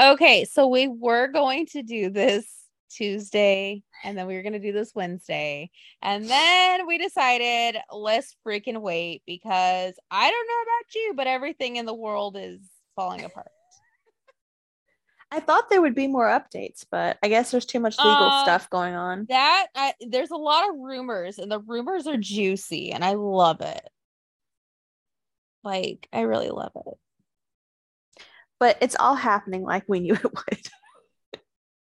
Okay, so we were going to do this Tuesday and then we were going to do this Wednesday. And then we decided let's freaking wait because I don't know about you, but everything in the world is falling apart. I thought there would be more updates, but I guess there's too much legal Uh, stuff going on. That I, there's a lot of rumors and the rumors are juicy and I love it. Like I really love it. But it's all happening like we knew it would.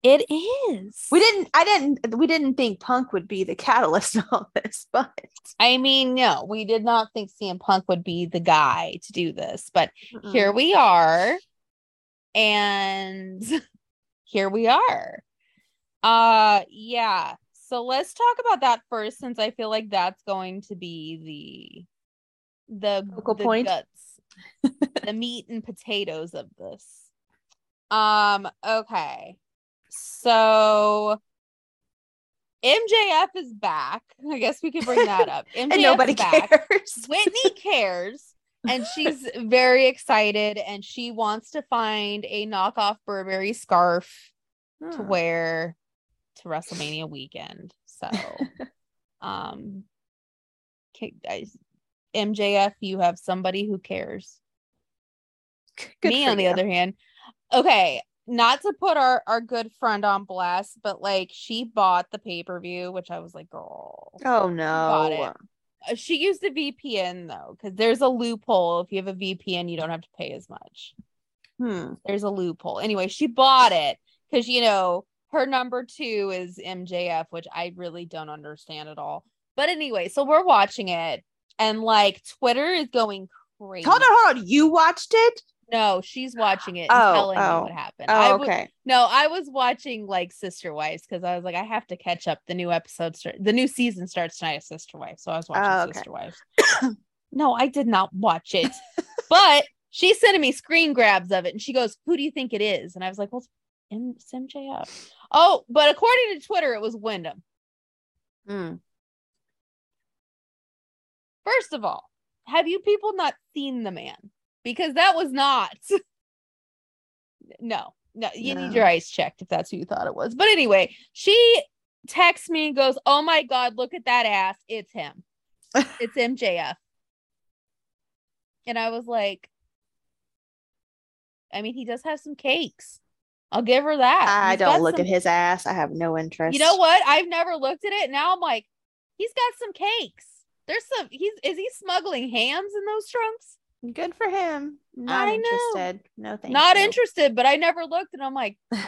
It is. We didn't I didn't we didn't think Punk would be the catalyst in all this, but I mean, no, we did not think CM Punk would be the guy to do this, but here Mm. we are. And here we are. Uh yeah. So let's talk about that first since I feel like that's going to be the the, Focal the point. guts, the meat and potatoes of this. Um okay. So MJF is back. I guess we could bring that up. MJF and nobody cares. Whitney cares and she's very excited and she wants to find a knockoff Burberry scarf to Hmm. wear to WrestleMania weekend. So, um, guys, MJF, you have somebody who cares. Good Me, on the you. other hand, okay, not to put our our good friend on blast, but like she bought the pay per view, which I was like, girl, Oh no. Uh, she used a VPN though, because there's a loophole. If you have a VPN, you don't have to pay as much. Hmm. There's a loophole. Anyway, she bought it because you know her number two is MJF, which I really don't understand at all. But anyway, so we're watching it, and like Twitter is going crazy. Hold on, hold on. You watched it? No, she's watching it and Oh, telling me oh. what happened. Oh, w- okay. no, I was watching like Sister Wives because I was like, I have to catch up. The new episode, start- the new season starts tonight of Sister Wives, so I was watching Oh, okay. Sister Wives. no, I did not watch it, but she's sending me screen grabs of it, and she goes, "Who do you think it is?" And I was like, "Well, it's MJF." Oh, but according to Twitter, it was Windham. Hmm. First of all, have you people not seen the man? Because that was not. no, no, you No. need your eyes checked if that's who you thought it was. But anyway, she texts me and goes, Oh my God, look at that ass. It's him. It's MJF. And I was like, I mean, he does have some cakes. I'll give her that. I He's don't look some- at his ass. I have no interest. You know what? I've never looked at it. Now I'm like, he's got some cakes. There's some. He's is he smuggling hams in those trunks? Good for him. Not I know. interested. No thank Not you. interested, but I never looked, and I'm like, man,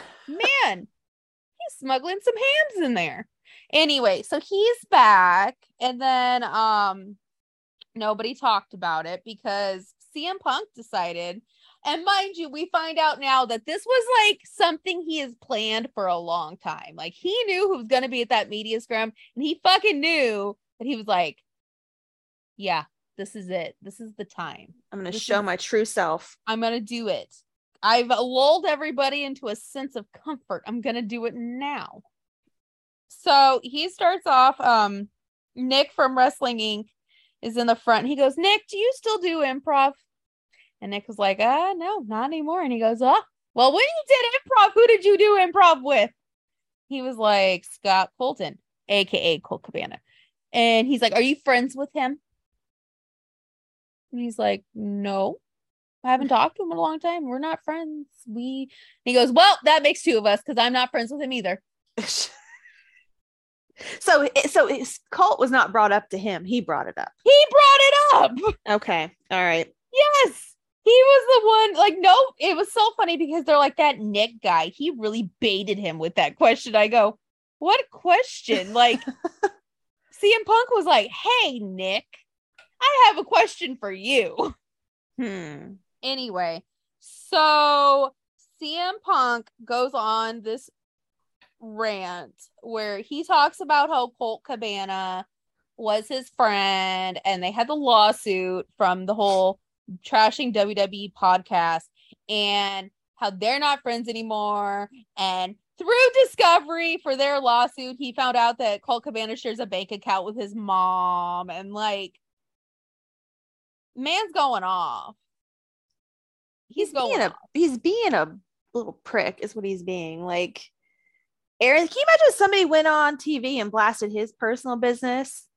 he's smuggling some hams in there. Anyway, so he's back, and then um, nobody talked about it because CM Punk decided. And mind you, we find out now that this was like something he has planned for a long time. Like he knew who was going to be at that media scrum, and he fucking knew that he was like, yeah, this is it. This is the time. I'm gonna This show is- my true self. I'm gonna do it. I've lulled everybody into a sense of comfort. I'm gonna do it now. So he starts off. Um, Nick from Wrestling Inc. is in the front. He goes, Nick, do you still do improv? And Nick was like, uh, no, not anymore. And he goes, oh, well, when you did improv, who did you do improv with? He was like, Scott Colton, aka Colt Cabana. And he's like, Are you friends with him? And he's like, No. I haven't talked to him in a long time. We're not friends. We he goes, Well, that makes two of us because I'm not friends with him either. so so his cult was not brought up to him. He brought it up. He brought it up. Okay. All right. Yes. He was the one, like, no, it was so funny because they're like that Nick guy. He really baited him with that question. I go, What question? Like, CM Punk was like, Hey, Nick, I have a question for you. Hmm. Anyway, so CM Punk goes on this rant where he talks about how Colt Cabana was his friend and they had the lawsuit from the whole trashing WWE podcast and how they're not friends anymore. And through discovery for their lawsuit, he found out that Colt Cabana shares a bank account with his mom and like man's going off. he's, going being a off. he's being a little prick is what he's being like aaron can you imagine if somebody went on tv and blasted his personal business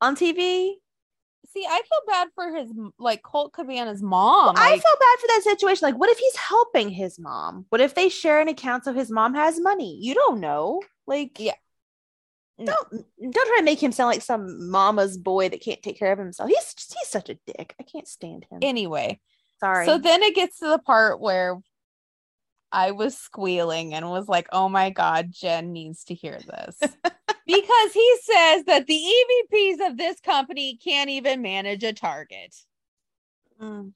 on tv See, I feel bad for his like Colt Cabana's mom. i like- feel bad for that situation like what if he's helping his mom what if they share an account so his mom has money you don't know like Yeah. No. don't don't try to make him sound like some mama's boy that can't take care of himself he's he's such a dick i can't stand him anyway. sorry So then it gets to the part where I was squealing and was like, oh my God, Jen needs to hear this. because he says that the EVPs of this company can't even manage a target. Mm.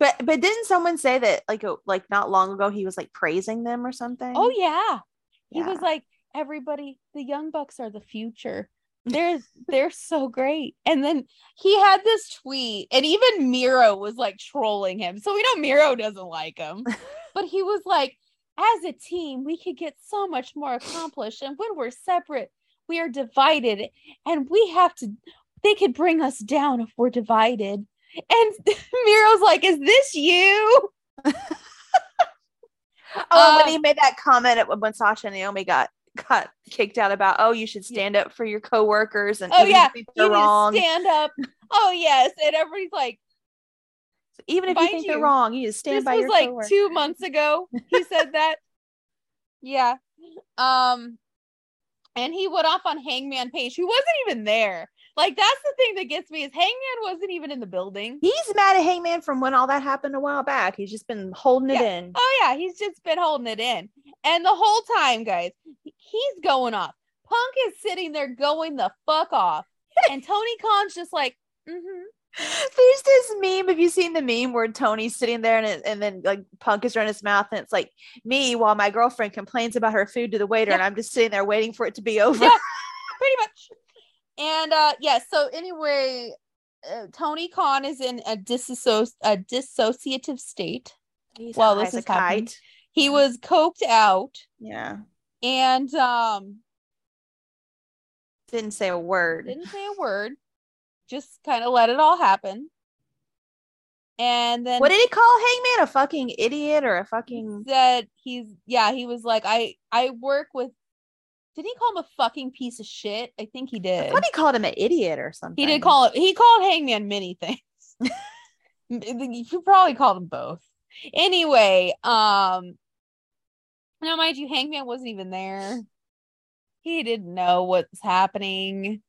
But but didn't someone say that like a, like not long ago he was like praising them or something? Oh, yeah. He was like, everybody, the young bucks are the future. They're they're so great. And then he had this tweet, and even Miro was like trolling him. So we know Miro doesn't like him. but he was like, as a team, we could get so much more accomplished. And when we're separate, we are divided. And we have to they could bring us down if we're divided. And Miro's like, is this you? Oh, Uh, when he made that comment when Sasha and Naomi got got kicked out about oh you should stand up for your coworkers and Oh, yeah, you think You they're need to wrong stand up. Oh yes. And everybody's like, even if you think you, they're wrong you just stand this by was your like coworker. two months ago he said that yeah um and he went off on hangman page who wasn't even there like that's the thing that gets me is hangman wasn't even in the building He's mad at Hangman from when all that happened a while back. He's just been holding it in. oh yeah he's just been holding it in and the whole time guys he's going off punk is sitting there going the fuck off and tony khan's just like mm-hmm There's this meme. Have you seen the meme where Tony's sitting there and it, and then like Punk is running his mouth and it's like me while my girlfriend complains about her food to the waiter and I'm just sitting there waiting for it to be over. Yeah. pretty much. And uh yeah, so anyway, uh, Tony Khan is in a disasso- a dissociative state. He's Well, this is happening. kite. He was coked out Yeah. and um Didn't say a word. didn't say a word. Just kind of let it all happen. And then What did he call Hangman? A fucking idiot or a fucking said he's yeah, he was like I I work with did he call him a fucking piece of shit? I think he I did. thought he called him an idiot or something. He did call it. He called Hangman many things. you probably called him both. Anyway, um, now mind you, Hangman wasn't even there. He didn't know what's happening.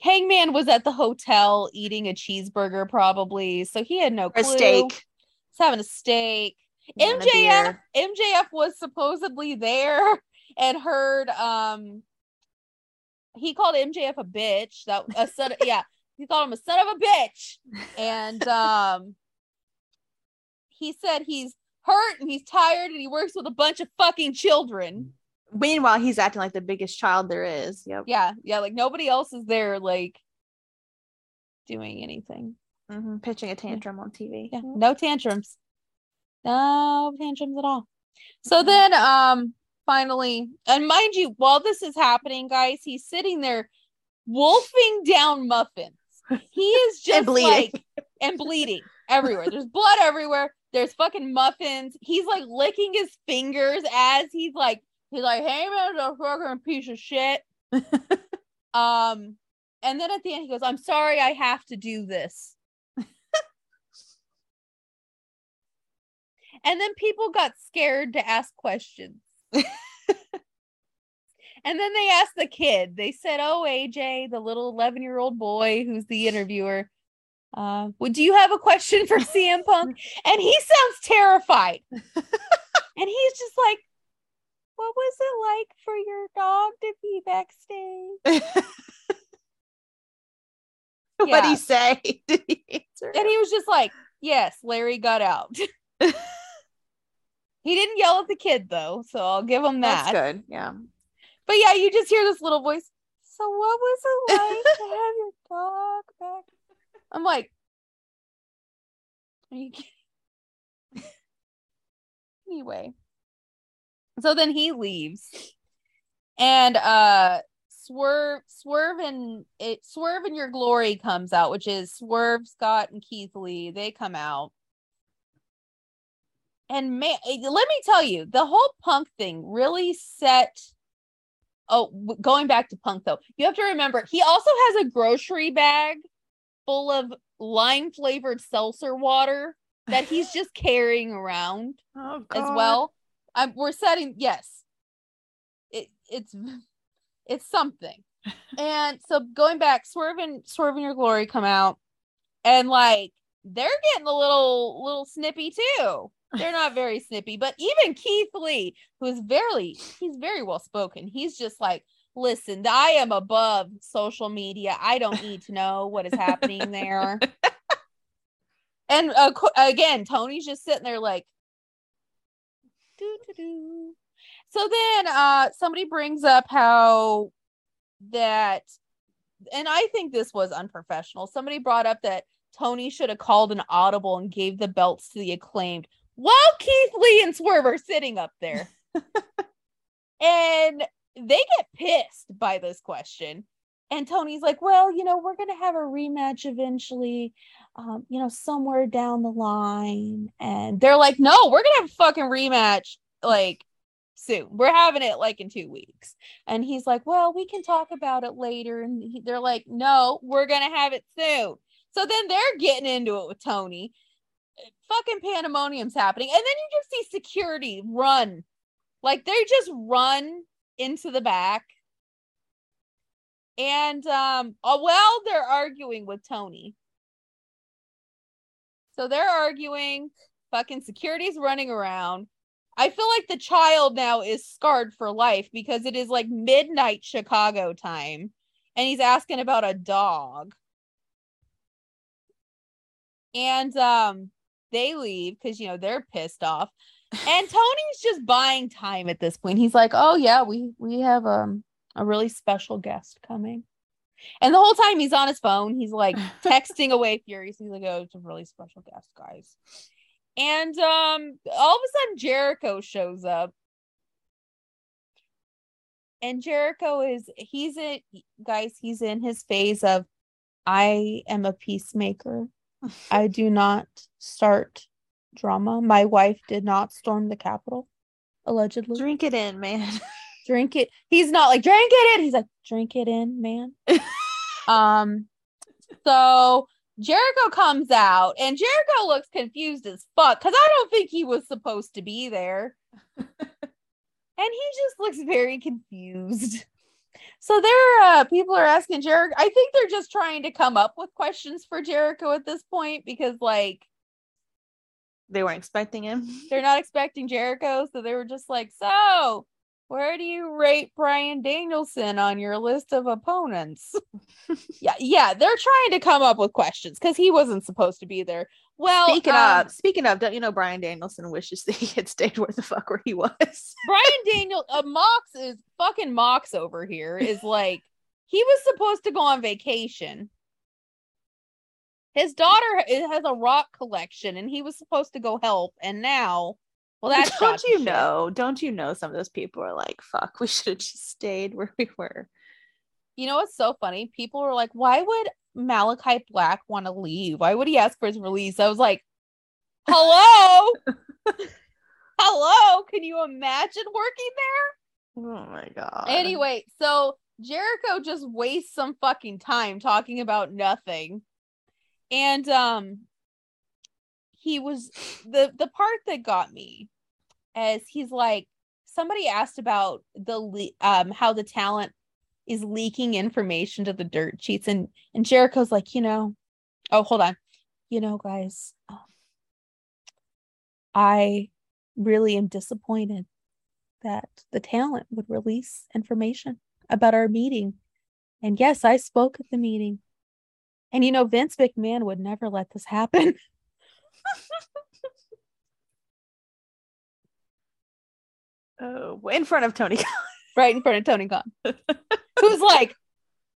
Hangman was at the hotel eating a cheeseburger, probably, so he had no clue. a steak. He's having a steak. MJF. MJF was supposedly there and heard um he called MJF a bitch. That a son of, yeah, he called him a son of a bitch. And um he said he's hurt and he's tired and he works with a bunch of fucking children. Meanwhile, he's acting like the biggest child there is. Yep. Yeah, yeah, like nobody else is there like doing anything. hmm Pitching a tantrum on TV. Yeah, no tantrums. No tantrums at all. So Mhm. then um finally, and mind you, while this is happening, guys, he's sitting there wolfing down muffins. He is just bleeding. like and bleeding everywhere. There's blood everywhere. There's fucking muffins. He's like licking his fingers as he's like he's like, hey man, a fucking piece of shit. um and then at the end he goes, I'm sorry I have to do this. And then people got scared to ask questions. and then they asked the kid, they said, Oh, AJ, the little 11 year old boy who's the interviewer, uh, would do you have a question for CM Punk? And he sounds terrified. and he's just like, What was it like for your dog to be backstage? Yeah. he say? Did he answer? And he was just like, Yes, Larry got out. He didn't yell at the kid though, so I'll give him that. That's good. Yeah. But yeah, you just hear this little voice. So what was it like to have your dog back? I'm like, are you kidding? anyway. So then he leaves. And uh Swerve Swerve and it Swerve and Your Glory comes out, which is Swerve, Scott, and Keith Lee. They come out. And man, eh, let me tell you, the whole punk thing really set. Oh, going back to punk though, you have to remember he also has a grocery bag full of lime flavored seltzer water that he's just carrying around Oh, as well. I'm, we're setting yes, it it's it's something. and so going back, Swerve and Swerve in Your Glory come out, and like they're getting a little little snippy too. They're not very snippy, but even Keith Lee, who is very he's very well spoken, he's just like, listen, I am above social media. I don't need to know what is happening there. and uh, again, Tony's just sitting there like, doo, doo, doo. So then uh somebody brings up how that and I think this was unprofessional. Somebody brought up that Tony should have called an audible and gave the belts to the acclaimed while Keith Lee and Swerve are sitting up there. and they get pissed by this question. And Tony's like, well, you know, we're going to have a rematch eventually, um, you know, somewhere down the line. And they're like, no, we're going to have a fucking rematch like soon. We're having it like in two weeks. And he's like, well, we can talk about it later. And he, they're like, no, we're going to have it soon. So then they're getting into it with Tony. Fucking pandemonium's happening. And then you just see security run. Like they just run into the back. And um uh, well, they're arguing with Tony. So they're arguing, fucking security's running around. I feel like the child now is scarred for life because it is like midnight Chicago time and he's asking about a dog. And um they leave because you know they're pissed off. And Tony's just buying time at this point. He's like, "Oh yeah, we we have um a really special guest coming." And the whole time he's on his phone, he's like texting away furiously. He's like, "Oh, it's a really special guest, guys." And um all of a sudden Jericho shows up. And Jericho is he's in guys, he's in his phase of I am a peacemaker. I do not start drama. My wife did not storm the Capitol, allegedly. Drink it in, man. Drink it. He's not like drink it in. He's like drink it in, man. um. So Jericho comes out, and Jericho looks confused as fuck because I don't think he was supposed to be there, and he just looks very confused. So there, uh, people are asking Jericho. I think they're just trying to come up with questions for Jericho at this point because, like, They weren't expecting him. they're not expecting Jericho, so they were just like, "So, where do you rate Bryan Danielson on your list of opponents?" yeah, yeah, they're trying to come up with questions because he wasn't supposed to be there. Well, Speaking um, of, speaking of, don't you know Bryan Danielson wishes that he had stayed where the fuck where he was? Brian Daniel, uh, Mox is fucking Mox over here. Is like he was supposed to go on vacation. His daughter has a rock collection, and he was supposed to go help. And now, well, that's don't you shit. know? Don't you know? Some of those people are like, "Fuck, we should have just stayed where we were." You know what's so funny? People were like, "Why would Malachi Black want to leave? Why would he ask for his release?" I was like, "Hello, hello, can you imagine working there?" Oh my god. Anyway, so Jericho just wastes some fucking time talking about nothing. And um he was the the part that got me as he's like somebody asked about the le- um how the talent is leaking information to the dirt sheets and and Jericho's like, you know, oh hold on. You know, guys, um, I really am disappointed that the talent would release information about our meeting. And yes, I spoke at the meeting. And you know, Vince McMahon would never let this happen. oh, in front of Tony. right in front of Tony Khan, who's like,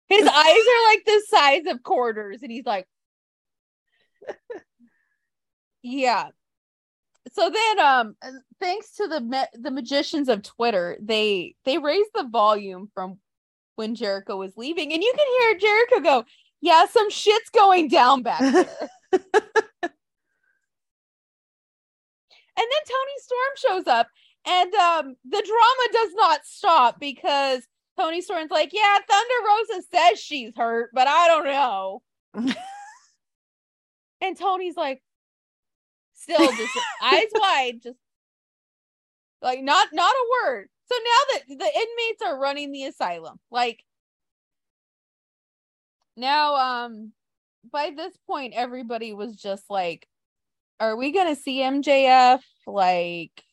his eyes are like the size of quarters, and he's like, yeah. So then, um, thanks to the ma- the magicians of Twitter, they they raised the volume from when Jericho was leaving, and you can hear Jericho go, "Yeah, some shit's going down back there." And then Toni Storm shows up, and um, the drama does not stop because Toni Storm's like, "Yeah, Thunder Rosa says she's hurt, but I don't know." and Tony's like, still just eyes wide, just like not not a word. So now that the inmates are running the asylum, like now, um, by this point, everybody was just like, "Are we gonna see MJF? Like,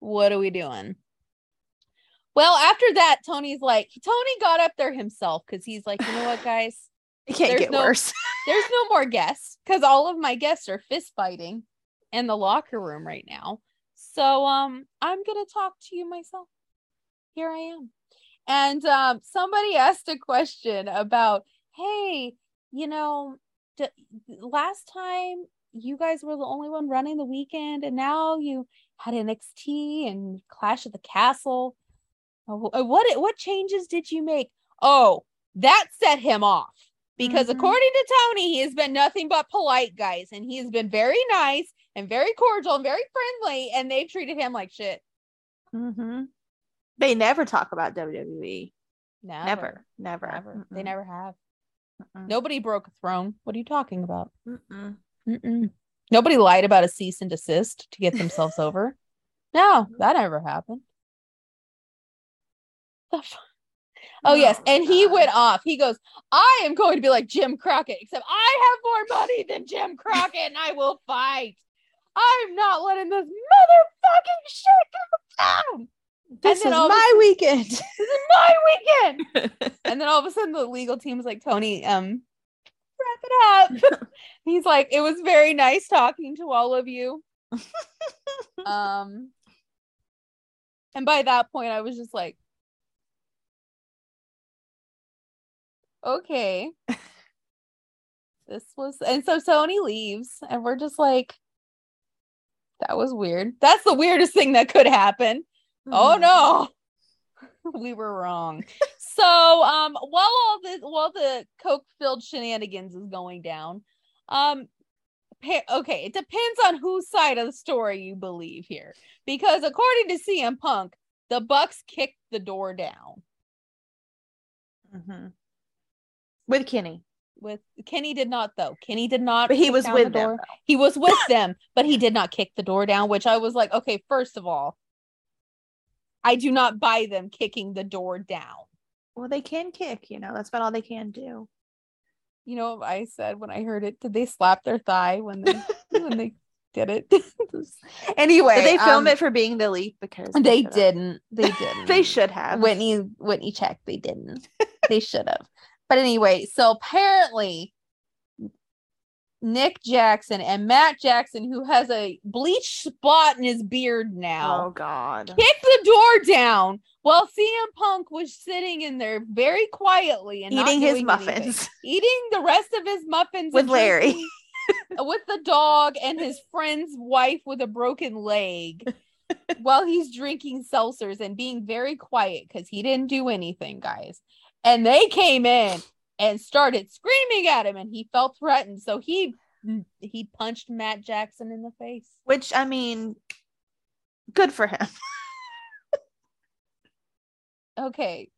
what are we doing?" Well, after that, Tony's like, Tony got up there himself because he's like, you know what, guys, It can't There's get no- worse. there's no more guests because all of my guests are fist fighting in the locker room right now. So um I'm gonna talk to you myself. Here I am. And um somebody asked a question about, hey, you know, d- last time you guys were the only one running the weekend, and now you had NXT and Clash of the Castle. Uh, What what changes did you make? Oh, that set him off because Mhm. according to Tony, he has been nothing but polite, guys, and he has been very nice and very cordial and very friendly, and they've treated him like shit. hmm They never talk about WWE. Never, Never, never, never. They never have. mm-mm, Nobody broke a throne. What are you talking about? mm-mm. Mm-mm. Nobody lied about a cease and desist to get themselves over. No, that never happened. The f- Oh yes, my and he went off. He goes, "I am going to be like Jim Crockett, except I have more money than Jim Crockett, and I will fight. I'm not letting this motherfucking shit go down. This is my weekend. This is my weekend." And then all of a sudden, the legal team was like, "Tony, um, wrap it up." He's like, "It was very nice talking to all of you." um, and by that point, I was just like, "Okay." This was, and so Tony leaves, and we're just like, "That was weird." That's the weirdest thing that could happen. Oh Mhm. no. we were wrong. So um while all this while the coke filled shenanigans is going down, um pa- okay, it depends on whose side of the story you believe here. Because according to CM Punk, the Bucks kicked the door down Mhm. With Kenny, with Kenny did not though. Kenny did not but he was with the them. He was with them, but he did not kick the door down, which I was like, okay, first of all, I do not buy them kicking the door down. Well, they can kick. You know, that's about all they can do. You know I said when I heard it? Did they slap their thigh when they when they did it? anyway, Did they film um, it for Being the Elite? Because They should've. didn't. They didn't. They should have. Whitney Whitney checked. They didn't. they should have. But anyway, so apparently Nick Jackson and Matt Jackson, who has a bleach spot in his beard now, Oh God. kicked the door down while CM Punk was sitting in there very quietly and Eating his doing anything. muffins. eating the rest of his muffins With Larry. with the dog and his friend's wife with a broken leg while he's drinking seltzers and being very quiet because he didn't do anything guys and they came in and started screaming at him and he felt threatened so he he punched matt jackson in the face Which I mean, good for him. okay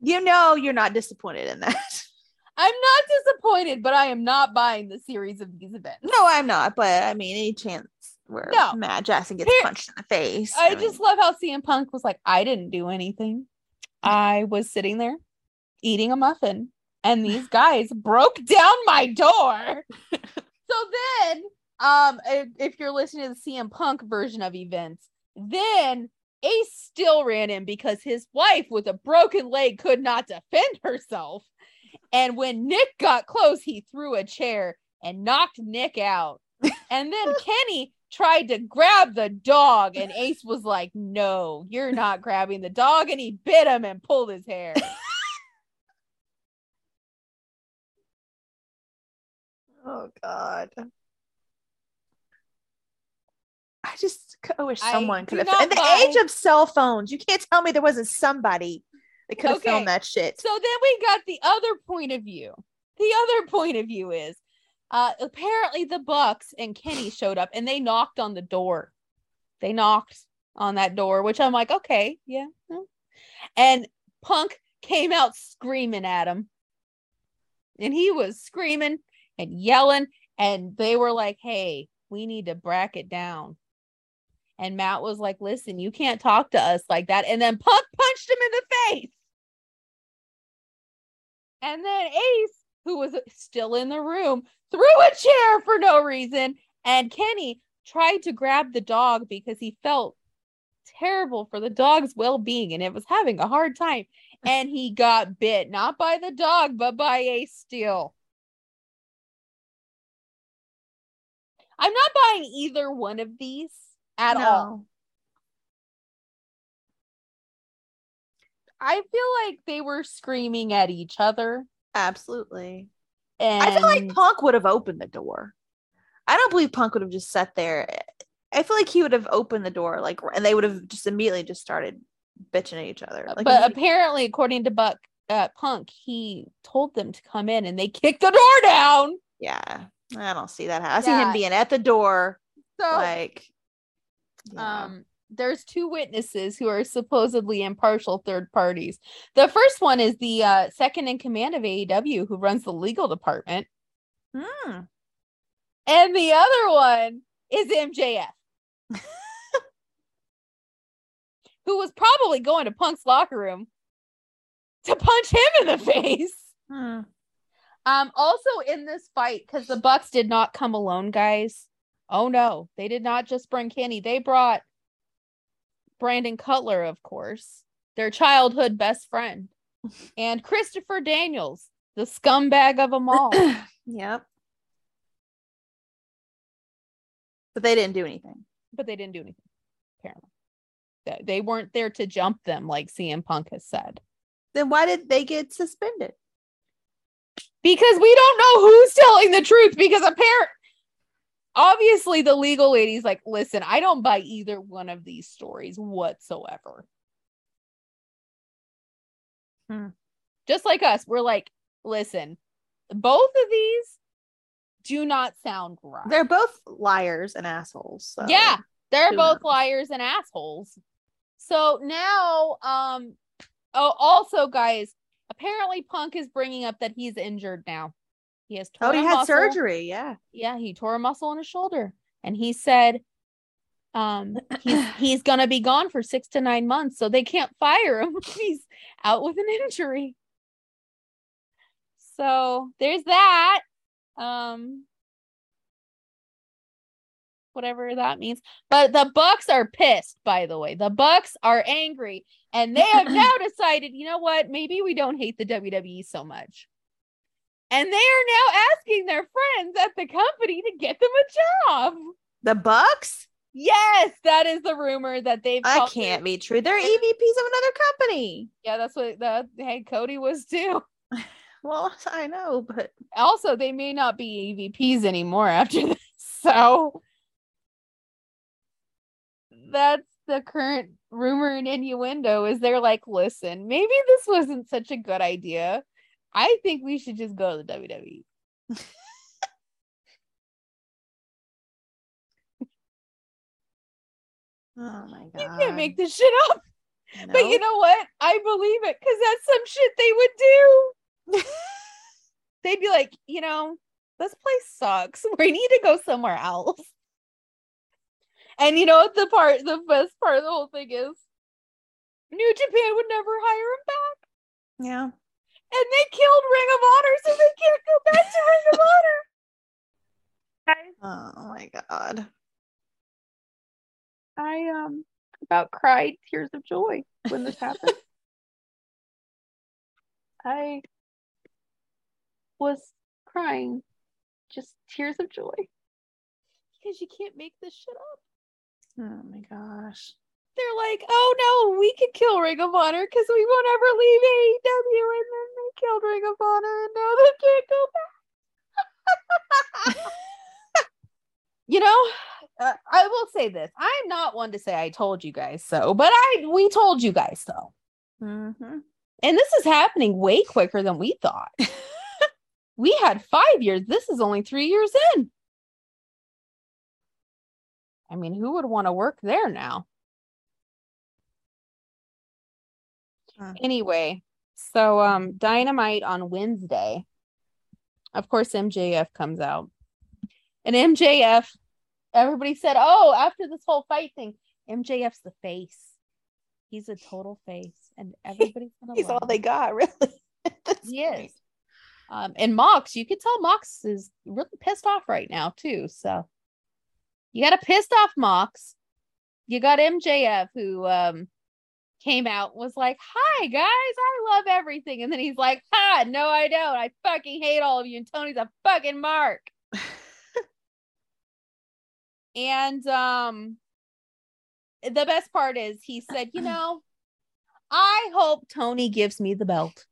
You know, you're not disappointed in that. i'm not disappointed but i am not buying the series of these events No, I'm not. But I mean, any chance where No. Matt Jackson gets Here- punched in the face. I mean, just love how CM Punk was like, I didn't do anything. I was sitting there eating a muffin, and these guys broke down my door. so then, um, if, if you're listening to the CM Punk version of events, then Ace still ran in because his wife with a broken leg could not defend herself. And when Nick got close, he threw a chair and knocked Nick out. And then Kenny tried to grab the dog, and Ace was like, No, you're not grabbing the dog. And he bit him and pulled his hair. Oh God. I just I wish someone could have. In the age of cell phones, you can't tell me there wasn't somebody that could have Okay. filmed that shit. So then we got the other point of view. The other point of view is Uh, apparently the Bucks and Kenny showed up and they knocked on the door. They knocked on that door, which I'm like, okay, yeah. And Punk came out screaming at him. And he was screaming and yelling. And they were like, hey, we need to bracket down. And Matt was like, listen, you can't talk to us like that. And then Punk punched him in the face. And then Ace, who was still in the room, threw a chair for no reason. And Kenny tried to grab the dog because he felt terrible for the dog's well being and it was having a hard time. And he got bit, not by the dog, but by Ace Steel. I'm not buying either one of these at no. all. I feel like they were screaming at each other. Absolutely. And I feel like Punk would have opened the door. I don't believe Punk would have just sat there. I feel like he would have opened the door, like, and they would have just immediately just started bitching at each other. Like, but he, apparently, according to Buck uh, Punk, he told them to come in, and they kicked the door down. Yeah, I don't see that. I see yeah. him being at the door, so like, yeah. um, there's two witnesses who are supposedly impartial third parties. The first one is the uh, second in command of AEW, who runs the legal department. Hmm. And the other one is MJF, who was probably going to Punk's locker room to punch him in the face. Hmm. Um, also in this fight, because the Bucks did not come alone, guys. Oh no, they did not just bring Kenny. They brought Brandon Cutler, of course, their childhood best friend, and Christopher Daniels, the scumbag of them all. yep. But they didn't do anything. But they didn't do anything, apparently. They weren't there to jump them, like CM Punk has said. Then why did they get suspended? Because we don't know who's telling the truth. Because apparently, obviously, the legal lady's like, listen, I don't buy either one of these stories whatsoever. Hmm. Just like us, we're like, listen, both of these do not sound right. They're both liars and assholes. So yeah, they're both liars and assholes. So now, um, oh, also, guys, apparently Punk is bringing up that he's injured now. He has oh, he had muscle. surgery. Yeah, yeah, he tore a muscle in his shoulder, and he said, um, he's he's gonna be gone for six to nine months, so they can't fire him. he's out with an injury. So there's that. Um, whatever that means. But the Bucks are pissed, by the way. The Bucks are angry and they have now decided, you know what? Maybe we don't hate the WWE so much. And they are now asking their friends at the company to get them a job. The Bucks? Yes, that is the rumor that they've. I can't be true. They're EVPs of another company. Yeah, that's what the hey Cody was too. Well, I know, but also they may not be EVPs anymore after this. So that's the current rumor and innuendo is they're like, listen, maybe this wasn't such a good idea. I think we should just go to the WWE. oh my god. You can't make this shit up. But you know what? I believe it because that's some shit they would do. They'd be like, you know, this place sucks. We need to go somewhere else. And you know what the part, the best part of the whole thing is? New Japan would never hire him back. Yeah. And they killed Ring of Honor, so they can't go back to Ring of Honor. Oh my god. I um about cried tears of joy when this happened. I was crying just tears of joy because you can't make this shit up. Oh my gosh. They're like, oh no, we could kill Ring of Honor because we won't ever leave AEW. And then they killed Ring of Honor and now they can't go back. you know, uh, I will say this. I'm not one to say I told you guys so, but I we told you guys so. Mm-hmm. And this is happening way quicker than we thought. We had five years. This is only three years in. I mean, who would want to work there now? Huh. Anyway, so um Dynamite on Wednesday. Of course, MJF comes out. And MJF, everybody said, Oh, after this whole fight thing, MJF's the face. He's a total face. And everybody's gonna He's love all they got, really. He point. is. Um, and Mox, you could tell Mox is really pissed off right now, too. So you got a pissed off Mox. You got MJF who um came out was like, Hi guys, I love everything. And then he's like, Ha, no, I don't. I fucking hate all of you. And Tony's a fucking mark. and um the best part is he said, you know, I hope Tony gives me the belt.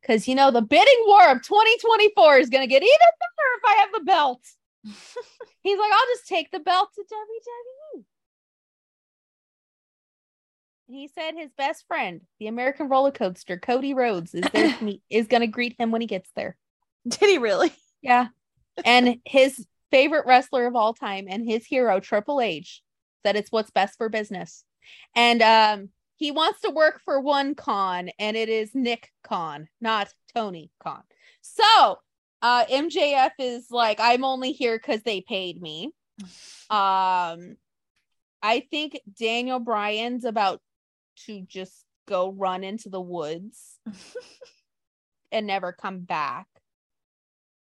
Because you know the bidding war of 2024 is gonna get even better if I have the belt. He's like, I'll just take the belt to WWE. And he said his best friend, the American roller coaster, Cody Rhodes, is there to meet, is gonna greet him when he gets there. Did he really? Yeah. And his favorite wrestler of all time and his hero, Triple H, said it's what's best for business. And um, he wants to work for one Khan, and it is Nick Khan, not Tony Khan. So uh, MJF is like, I'm only here because they paid me. Um, I think Daniel Bryan's about to just go run into the woods and never come back.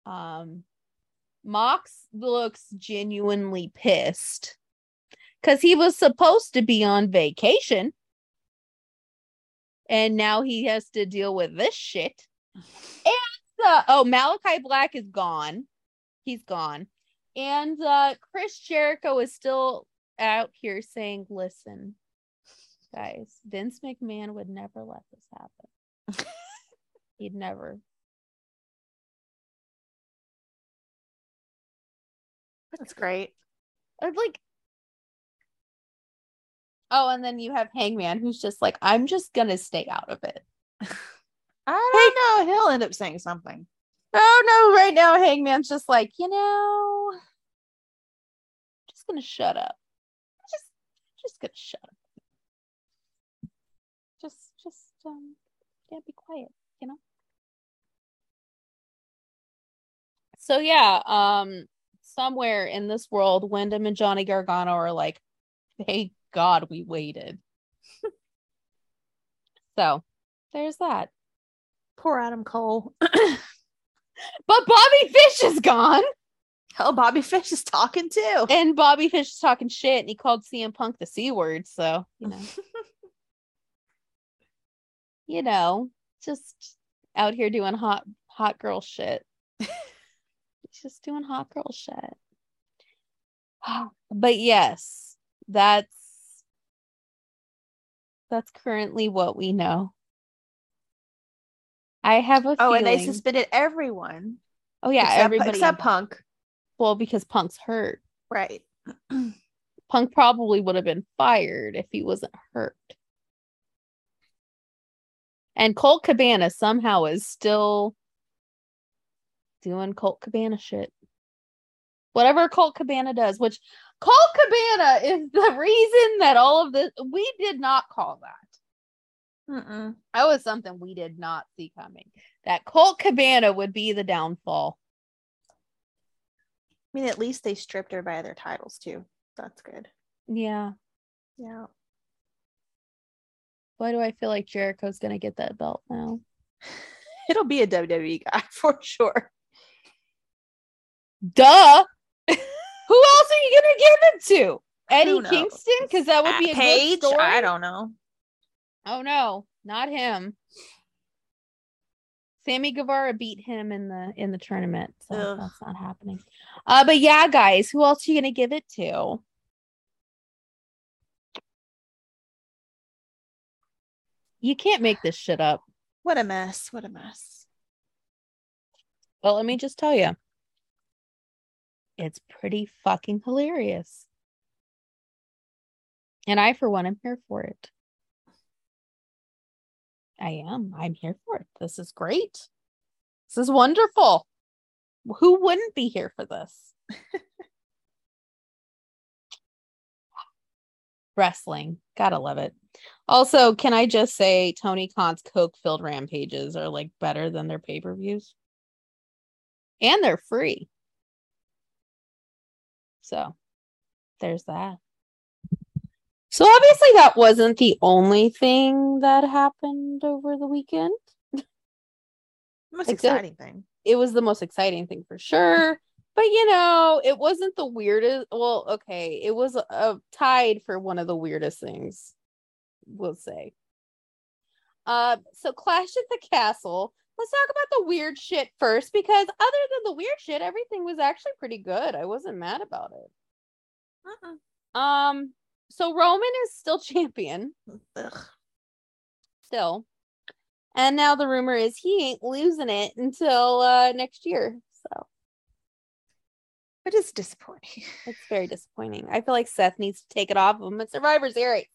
Um, Mox looks genuinely pissed because he was supposed to be on vacation. And now he has to deal with this shit. And uh, oh, Malachi Black is gone. He's gone. And uh Chris Jericho is still out here saying, listen, guys, Vince McMahon would never let this happen. He'd never. That's great. I'd like Oh, and then you have Hangman who's just like, I'm just gonna stay out of it. I don't know. He'll end up saying something. Oh no, right now Hangman's just like, you know, just gonna shut up. Just just gonna shut up. Just just um yeah, be quiet, you know? So yeah, um somewhere in this world, Windham and Johnny Gargano are like, thank God we waited. so there's that. Poor Adam Cole. But Bobby Fish is gone. Hell, Bobby Fish is talking too. And Bobby Fish is talking shit and he called CM Punk the C word. So, you know, you know, just out here doing hot hot girl shit. He's just doing hot girl shit. But yes, that's that's currently what we know. I have a feeling. oh, and they suspended everyone. Oh yeah, except, everybody except Punk. well because Punk's hurt. Right. Punk probably would have been fired if he wasn't hurt. And Colt Cabana somehow is still doing Colt Cabana shit. Whatever Colt Cabana does, which Colt Cabana is the reason that all of this we did not call that. Mm-mm. That was something we did not see coming. That Colt Cabana would be the downfall. I mean, at least they stripped her by their titles too. That's good. Yeah. Yeah. Why do I feel like Jericho's gonna get that belt now? It'll be a WWE guy for sure. Duh. Who else are you gonna give it to? Eddie Kingston? Because that would be a Page. good story. I don't know. Oh no, not him. Sammy Guevara beat him in the in the tournament, so Ugh. that's not happening. Uh, but yeah, guys, who else are you gonna give it to? You can't make this shit up. What a mess. What a mess. Well, let me just tell you, it's pretty fucking hilarious. And I, for one, am here for it. I am. I'm here for it. This is great. This is wonderful. Who wouldn't be here for this? Wrestling. Gotta love it. Also, can I just say Tony Khan's coke filled rampages are like better than their pay per views? And they're free. So there's that. So obviously that wasn't the only thing that happened over the weekend. Most exciting thing. It was the most exciting thing for sure. But you know, it wasn't the weirdest. Well, okay, it was uh, tied for one of the weirdest things, we'll say. Uh, so Clash at the Castle. Let's talk about the weird shit first, because other than the weird shit, everything was actually pretty good. I wasn't mad about it. Uh-uh. Um, so Roman is still champion, Ugh. still. And now the rumor is he ain't losing it until uh next year. So It is disappointing. it's very disappointing. I feel like Seth needs to take it off of him at Survivor Series.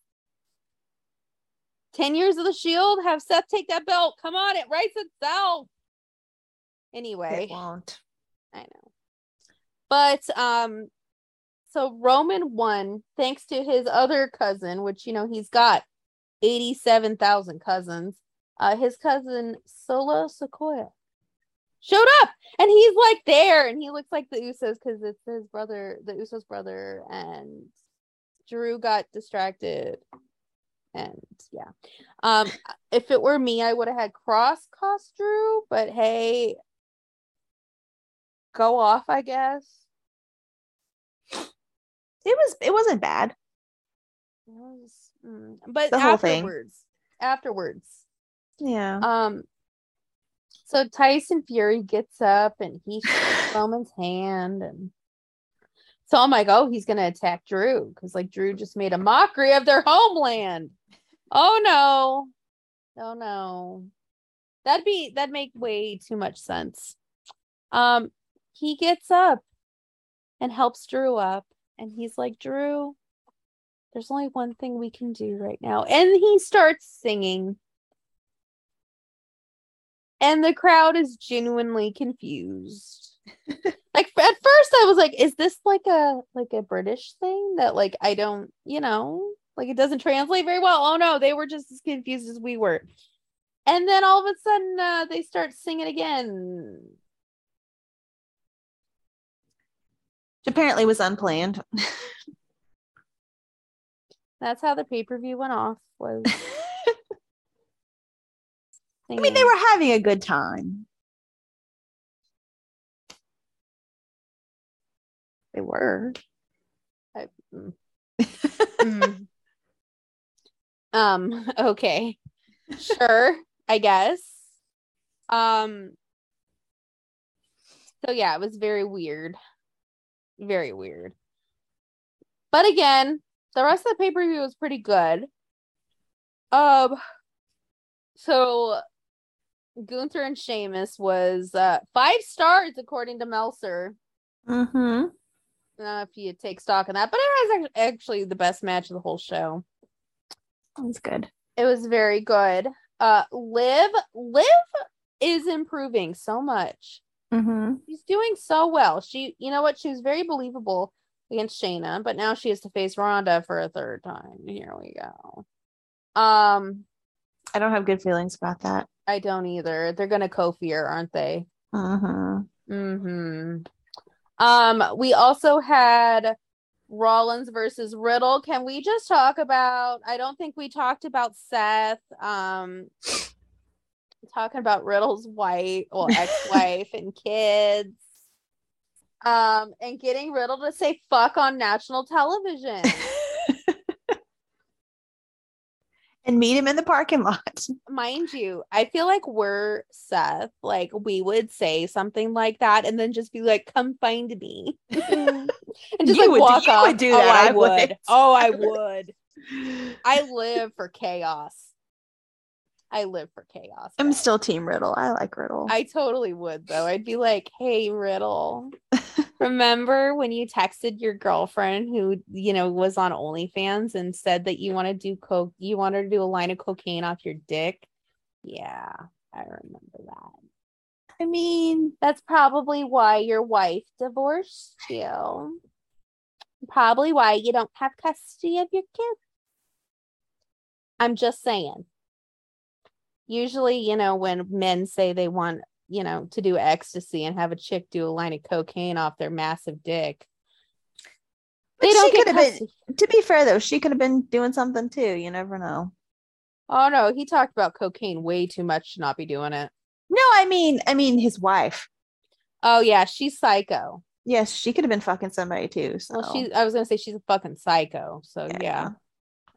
10 years of the shield, have Seth take that belt. Come on, it writes itself. Anyway. It won't. I know. But um so Roman won thanks to his other cousin, which you know he's got 87,000 cousins. Uh his cousin Solo Sikoa showed up and he's like there and he looks like the Usos cuz it's his brother, the Usos brother and Drew got distracted. And yeah. Um if it were me, I would have had Kross cost Drew, but hey, go off, I guess. It was it wasn't bad. It was, mm, but The whole thing. afterwards, afterwards, Yeah. um, so Tyson Fury gets up and he shakes Roman's hand, and so I'm like, oh, he's gonna attack Drew because like Drew just made a mockery of their homeland. Oh no, oh no, that'd be that'd make way too much sense. Um, he gets up and helps Drew up, and he's like, Drew, there's only one thing we can do right now. And he starts singing. And the crowd is genuinely confused. like at first I was like, is this like a like a British thing that like I don't, you know, like it doesn't translate very well. Oh no, they were just as confused as we were. And then all of a sudden uh, they start singing again. Apparently was unplanned. That's how the pay-per-view went off was I mean, they were having a good time. They were. I- mm. Mm. um okay sure i guess um so yeah it was very weird very weird but again the rest of the pay-per-view was pretty good um so gunther and Sheamus was uh five stars according to meltzer Mm-hmm. I don't know if you take stock in that, but it was actually the best match of the whole show. That's good. It was very good. Uh Liv Liv is improving so much. Mm-hmm. She's doing so well. She you know what? She was very believable against Shayna, but now she has to face Ronda for a third time. Here we go. Um, I don't have good feelings about that. I don't either. They're gonna Kofi her, aren't they? Mm-hmm. Mm-hmm. Um, we also had Rollins versus Riddle. Can we just talk about? I don't think we talked about Seth. Um, talking about Riddle's wife, well, ex-wife and kids. Um, and getting Riddle to say "fuck" on national television. and meet him in the parking lot. Mind you, I feel like we're Seth. Like we would say something like that, and then just be like, "Come find me," and just You like would- walk you off. would do Oh, that, I, I would. would. Oh, I would. I live for chaos. I live for chaos. I'm still Team Riddle. I like Riddle. I totally would though. I'd be like, "Hey, Riddle, remember when you texted your girlfriend who, you know, was on OnlyFans and said that you want to do coke, you wanted to do a line of cocaine off your dick?" Yeah, I remember that. I mean, That's probably why your wife divorced you. Probably why you don't have custody of your kids. I'm just saying. Usually, you know, when men say they want, you know, to do ecstasy and have a chick do a line of cocaine off their massive dick, but they don't she get could have been. To be fair, though, she could have been doing something too. You never know. Oh no, he talked about cocaine way too much to not be doing it. No, I mean, I mean, his wife. Oh yeah, she's psycho. Yes, she could have been fucking somebody too. So. Well, she I was gonna say she's a fucking psycho. So Yeah. yeah.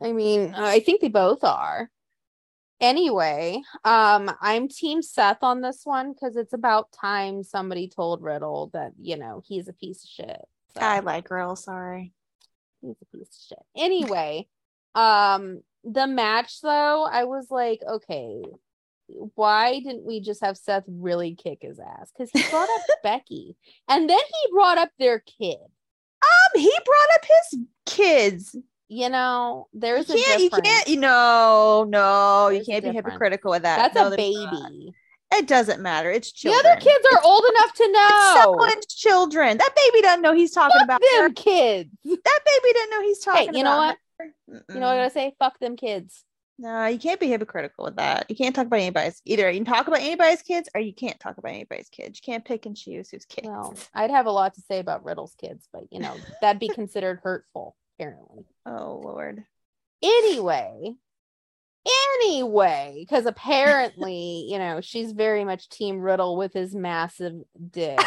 I mean, I think they both are. Anyway, um, I'm team Seth on this one because it's about time somebody told Riddle that, you know, he's a piece of shit. So, I like girl. Sorry. he's a piece of shit. Anyway, um, the match though, I was like, okay, why didn't we just have Seth really kick his ass? Because he brought up Becky and then he brought up their kid. Um, he brought up his kids. You know, there's you a can't, you difference. can't, you know, no, There's you can't be hypocritical with that. That's No, a not. baby. It doesn't matter. It's The children. other kids are old enough to It's know. someone's children. That baby doesn't know he's talking Fuck about her. them kids. That baby didn't know he's talking you know what? her. You know what I gotta say? Fuck them kids. No, you can't be hypocritical with that. You can't talk about anybody's either. You can talk about anybody's kids or you can't talk about anybody's kids. You can't pick and choose whose kids. Well, I'd have a lot to say about Riddle's kids, but you know, that'd be considered hurtful, apparently. Oh Lord. Anyway, anyway, because apparently, you know, she's very much Team Riddle with his massive dick. I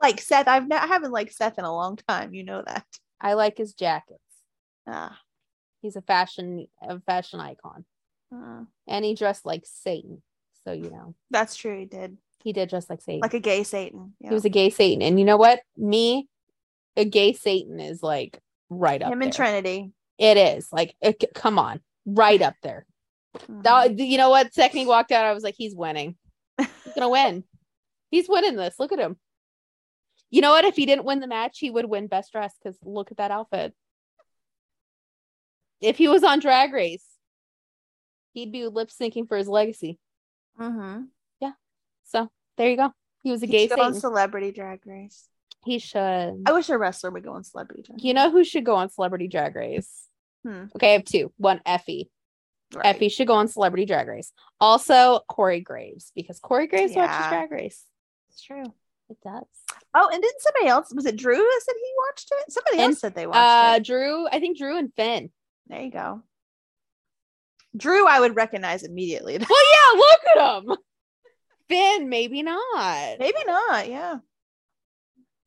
don't like Seth. I've not, I haven't liked Seth in a long time. You know that. I like his jackets. Ah. He's a fashion a fashion icon. uh, And he dressed like Satan. So you know, that's true. He did he did dress like Satan. like a gay Satan. Yeah. He was a gay Satan. And you know what? Me, a gay Satan is like right up Him there. and Trinity. It is like, it, come on, right up there. That- Mhm. you know what? Second he walked out, I was like, he's winning. He's gonna win. He's winning this. Look at him. You know what? If he didn't win the match, he would win best dress because look at that outfit. If he was on Drag Race, he'd be lip syncing for his legacy. Mhm. Yeah. So there you go. He was a He gay go on Celebrity Drag Race. He should. I wish a wrestler would go on Celebrity Drag. You know who should go on Celebrity Drag Race? Hmm. Okay, I have two. One, Effy. Right. Effy should go on Celebrity Drag Race. Also, Corey Graves because Corey Graves watches Drag Race. It's true. It does. Oh, and didn't somebody else? Was it Drew that said he watched it? Somebody And, else said they watched Uh, it. Drew. I think Drew and Finn. There you go. Drew, I would recognize immediately. Well, yeah. Look at him. Finn, maybe not. Maybe not. Yeah.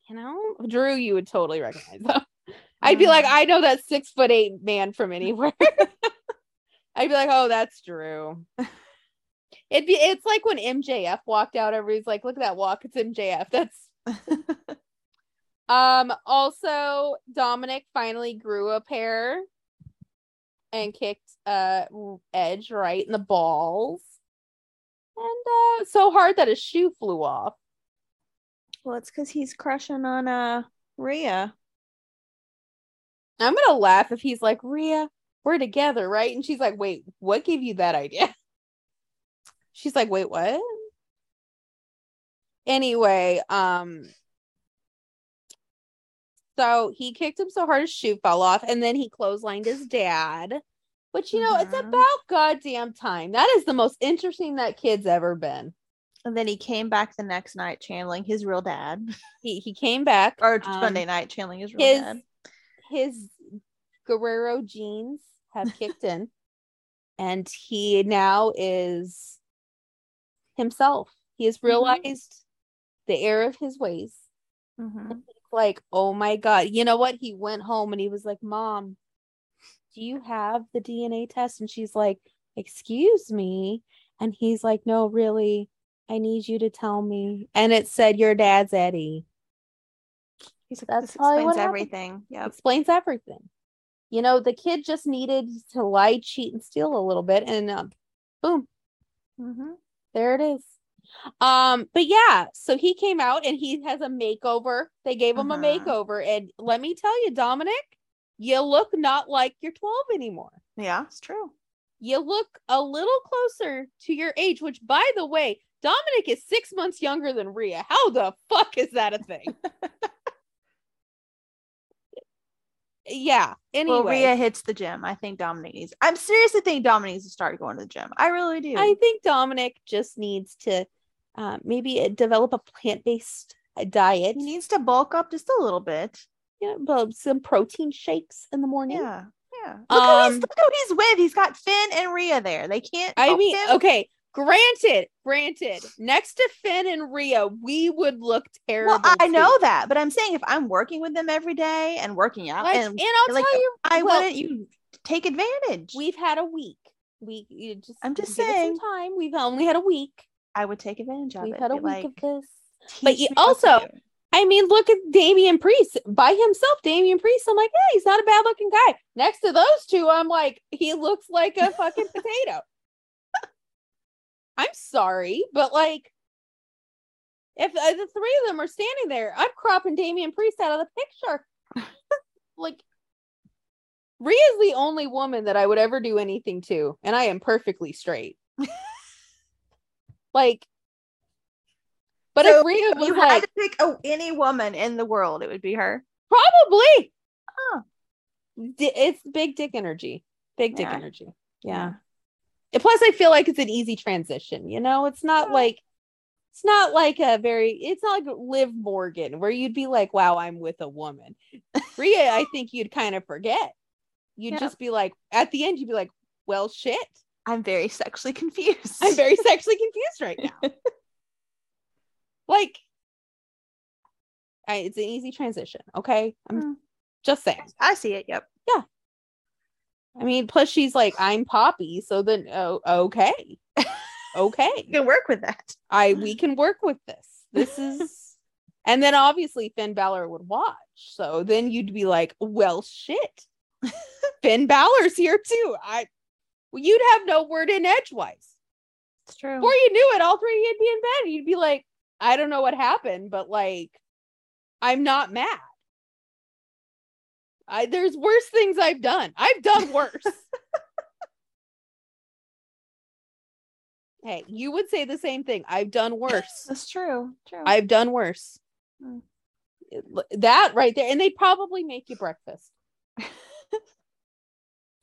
You know, Drew, you would totally recognize though. I'd be like. I know that six foot eight man from anywhere. I'd be like, oh, that's Drew. It'd be it's like when MJF walked out, everybody's like, look at that walk, it's MJF. That's um also Dominic finally grew a pair and kicked uh Edge right in the balls. And uh so hard that his shoe flew off. Well, it's because he's crushing on uh Rhea. I'm gonna laugh if he's like, Rhea, we're together, right? And she's like, wait, what gave you that idea? She's like, wait, what? Anyway, um, so he kicked him so hard his shoe fell off, and then he clotheslined his dad. Which you know, it's Mhm. about goddamn time. That is the most interesting that kid's ever been. And then he came back the next night channeling his real dad. He he came back Or um, Monday night channeling his real his dad. his Guerrero genes have kicked in, and he now is himself. He has realized the error of his ways. Mhm. Like, oh my god! You know what? He went home and he was like, "Mom, do you have the DNA test?" And she's like, "Excuse me," and he's like, "No, really." I need you to tell me. And it said your dad's Eddie. He's like, That's explains everything. Yeah. explains everything. You know, the kid just needed to lie, cheat, and steal a little bit, and um, boom, hmm there it is. Um, but yeah, so he came out and he has a makeover. They gave him Uh-huh. a makeover, and let me tell you, Dominic, you look not like you're 12 anymore. Yeah, it's true. You look a little closer to your age, which, by the way, Dominic is six months younger than Rhea. How the fuck is that a thing? yeah. Anyway, Well, Rhea hits the gym. I think Dominic needs. I'm seriously think Dominic needs to start going to the gym. I really do. I think Dominic just needs to uh, maybe uh, develop a plant based diet. he needs to bulk up just a little bit. Yeah, but some protein shakes in the morning. Yeah, yeah. Look, who he's, Um, look who he's with. He's got Finn and Rhea there. They can't. I mean, okay, granted, granted, next to Finn and Rhea, we would look terrible. Well, I too. know that, but I'm saying if I'm working with them every day and working out, Like, and and I'll like, tell you, I well, wouldn't you take advantage. we've had a week. We you just I'm just give it some saying. time. We've only had a week. I would take advantage of We've it. had a week like, of this. but you me what to also- I mean, look at Damian Priest by himself. Damian Priest, I'm like, yeah, he's not a bad looking guy. Next to those two, I'm like, he looks like a fucking potato. I'm sorry, but like, if uh, the three of them are standing there, I'm cropping Damian Priest out of the picture. like, Rhea's the only woman that I would ever do anything to, and I am perfectly straight. like, but So if Rhea was you like, had to pick oh, any woman in the world, it would be her. Probably. Huh. D- it's big dick energy. Big dick Yeah. energy. Yeah. Plus, I feel like it's an easy transition. You know, it's not Yeah. like it's not like a very. It's not like Liv Morgan where you'd be like, "Wow, I'm with a woman." Rhea, I think you'd kind of forget. You'd Yeah. just be like, at the end, you'd be like, "Well, shit, I'm very sexually confused. I'm very sexually confused right now." like, I, it's an easy transition. Okay, I'm Hmm. just saying. I see it. Yep. I mean, plus she's like, I'm Poppy, so then oh okay. Okay. You can work with that. I we can work with this. This is and then obviously Finn Balor would watch. So then you'd be like, well shit. Finn Balor's here too. I well, you'd have no word in edgewise. It's true. Before you knew it, all three of you'd be in bed. You'd be like, I don't know what happened, but like I'm not mad. I there's worse things I've done. I've done worse. hey, you would say the same thing. I've done worse. That's true. True. I've done worse. Mm. That right there, and they probably make you breakfast.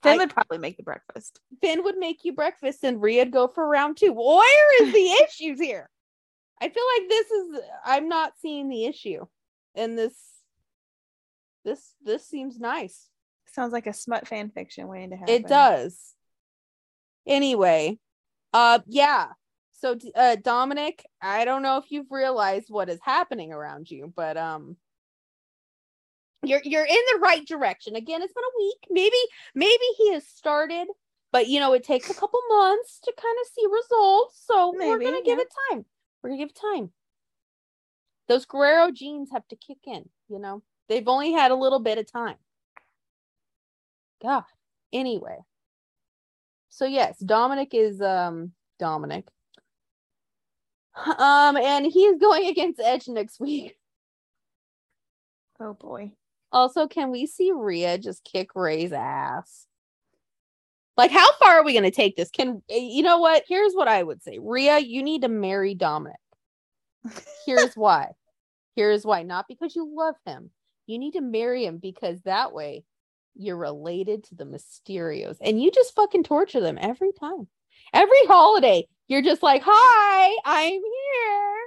Finn I- would probably make the breakfast. Finn would make you breakfast, and Rhea'd go for round two. Where is the issues here? I feel like this is. I'm not seeing the issue, and this, this, this seems nice. Sounds like a smut fan fiction waiting to happen. It does. Anyway, uh, yeah. So, uh, Dominic, I don't know if you've realized what is happening around you, but um, you're you're in the right direction. Again, it's been a week. Maybe maybe he has started, but you know it takes a couple months to kind of see results. So we're gonna give it time. We're gonna give it time. Those Guerrero genes have to kick in. You know, they've only had a little bit of time. God. Anyway. So yes, Dominic is um Dominic. Um, and he's going against Edge next week. Oh boy. Also, can we see Rhea just kick Rey's ass? Like, how far are we going to take this? Can you know what? Here's what I would say Rhea, you need to marry Dominic. Here's why. Here's why. Not because you love him. You need to marry him because that way you're related to the Mysterios and you just fucking torture them every time. Every holiday, you're just like, Hi, I'm here.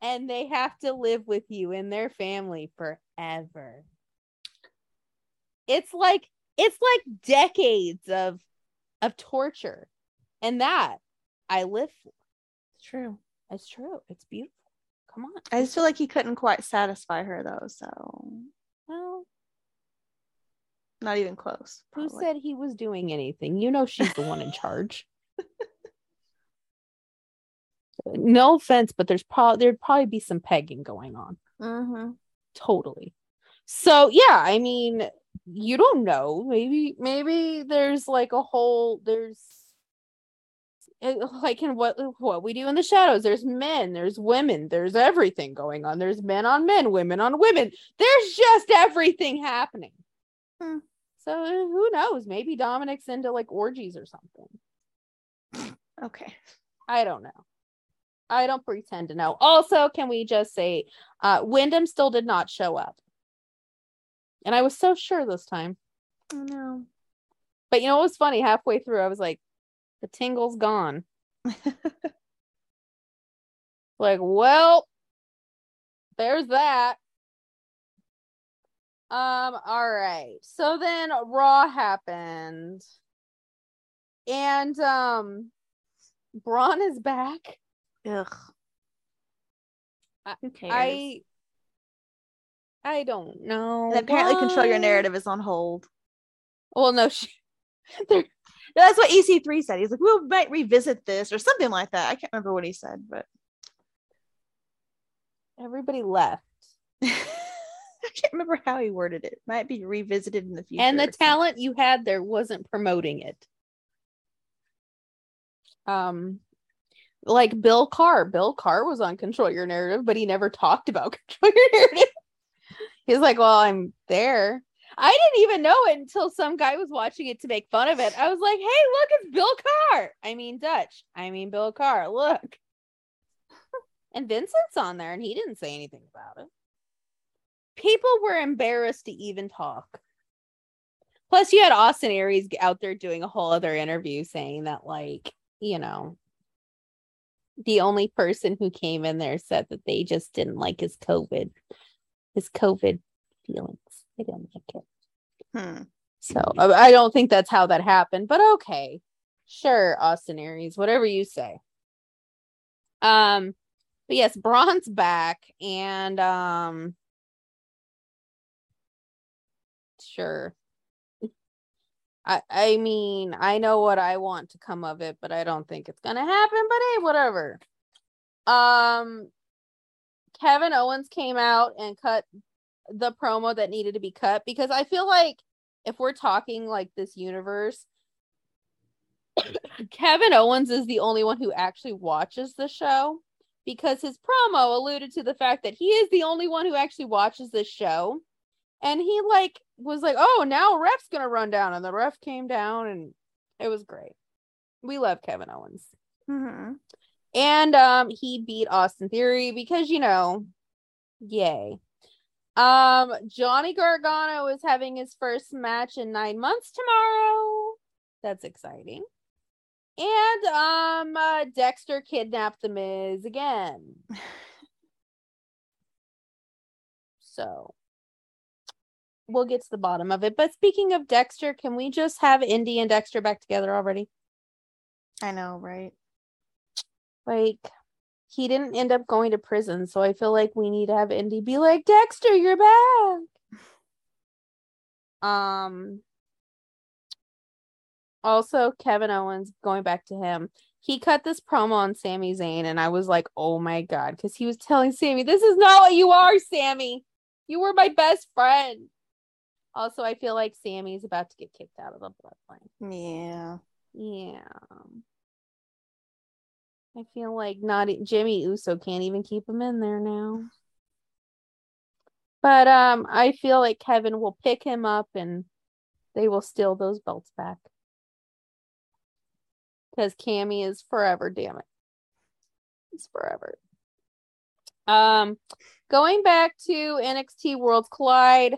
And they have to live with you and their family forever. It's like it's like decades of of torture. And that I live for. It's true. It's true. It's beautiful. Come on. I just feel like he couldn't quite satisfy her though, so Well, not even close. who said he was doing anything? You know she's the one in charge. no offense, but there's probably there'd probably be some pegging going on. Mhm. Totally. So yeah, I mean, you don't know. Maybe maybe there's like a whole there's like in what what we do in the shadows. There's men, there's women, there's everything going on. There's men on men, women on women. There's just everything happening. Hmm. So who knows? Maybe Dominic's into like orgies or something. Okay. I don't know. I don't pretend to know. Also, can we just say uh Windham still did not show up. And I was so sure this time. I know. But you know what was funny? Halfway through, I was like, the tingle's gone. like, well, there's that. Um, all right. So then Raw happened. And um Braun is back. Ugh. I- Who cares? I I don't know. and apparently, control your narrative is on hold. Well, no, she, they're That's what EC3 said. He's like, we might revisit this or something like that. I can't remember what he said, but everybody left. I can't remember how he worded it. Might be revisited in the future. and the talent you had there wasn't promoting it. Um, like Bill Carr. Bill Carr was on Control Your Narrative, but he never talked about Control Your Narrative. He's like, "Well, I'm there." I didn't even know it until some guy was watching it to make fun of it. I was like, "Hey, look, it's Bill Carr." I mean Dutch. I mean Bill Carr. Look. and Vincent's on there, and he didn't say anything about it. People were embarrassed to even talk. Plus, you had Austin Aries out there doing a whole other interview saying that, like, you know, the only person who came in there said that they just didn't like his COVID, his COVID feelings. They didn't like it. Hmm. So I I don't think that's how that happened, but okay. Sure, Austin Aries, whatever you say. Um, but yes, Braun's back, and um, sure. I I mean, I know what I want to come of it, but I don't think it's gonna happen. But hey, whatever. Um, Kevin Owens came out and cut the promo that needed to be cut because I feel like if we're talking like this universe, Kevin Owens is the only one who actually watches the show because his promo alluded to the fact that he is the only one who actually watches this show. And he like was like, "Oh, now ref's gonna run down," and the ref came down, and it was great. We love Kevin Owens, Mhm. and um, he beat Austin Theory because you know, yay. Um, Johnny Gargano is having his first match in nine months tomorrow. That's exciting. And um, uh, Dexter kidnapped the Miz again. So we'll get to the bottom of it. But speaking of Dexter, can we just have Indi and Dexter back together already? I know, right? Like, he didn't end up going to prison, so I feel like we need to have Indi be like, Dexter, you're back. Um. Also, Kevin Owens, going back to him, he cut this promo on Sami Zayn, and I was like, oh my god, because he was telling Sami, this is not what you are, Sami. You were my best friend. Also, I feel like Sami's about to get kicked out of the bloodline. Yeah. Yeah. I feel like not Jimmy Uso can't even keep him in there now. But um I feel like Kevin will pick him up and they will steal those belts back. Cuz Cammy is forever, damn it. It's forever. Um going back to NXT Worlds Collide,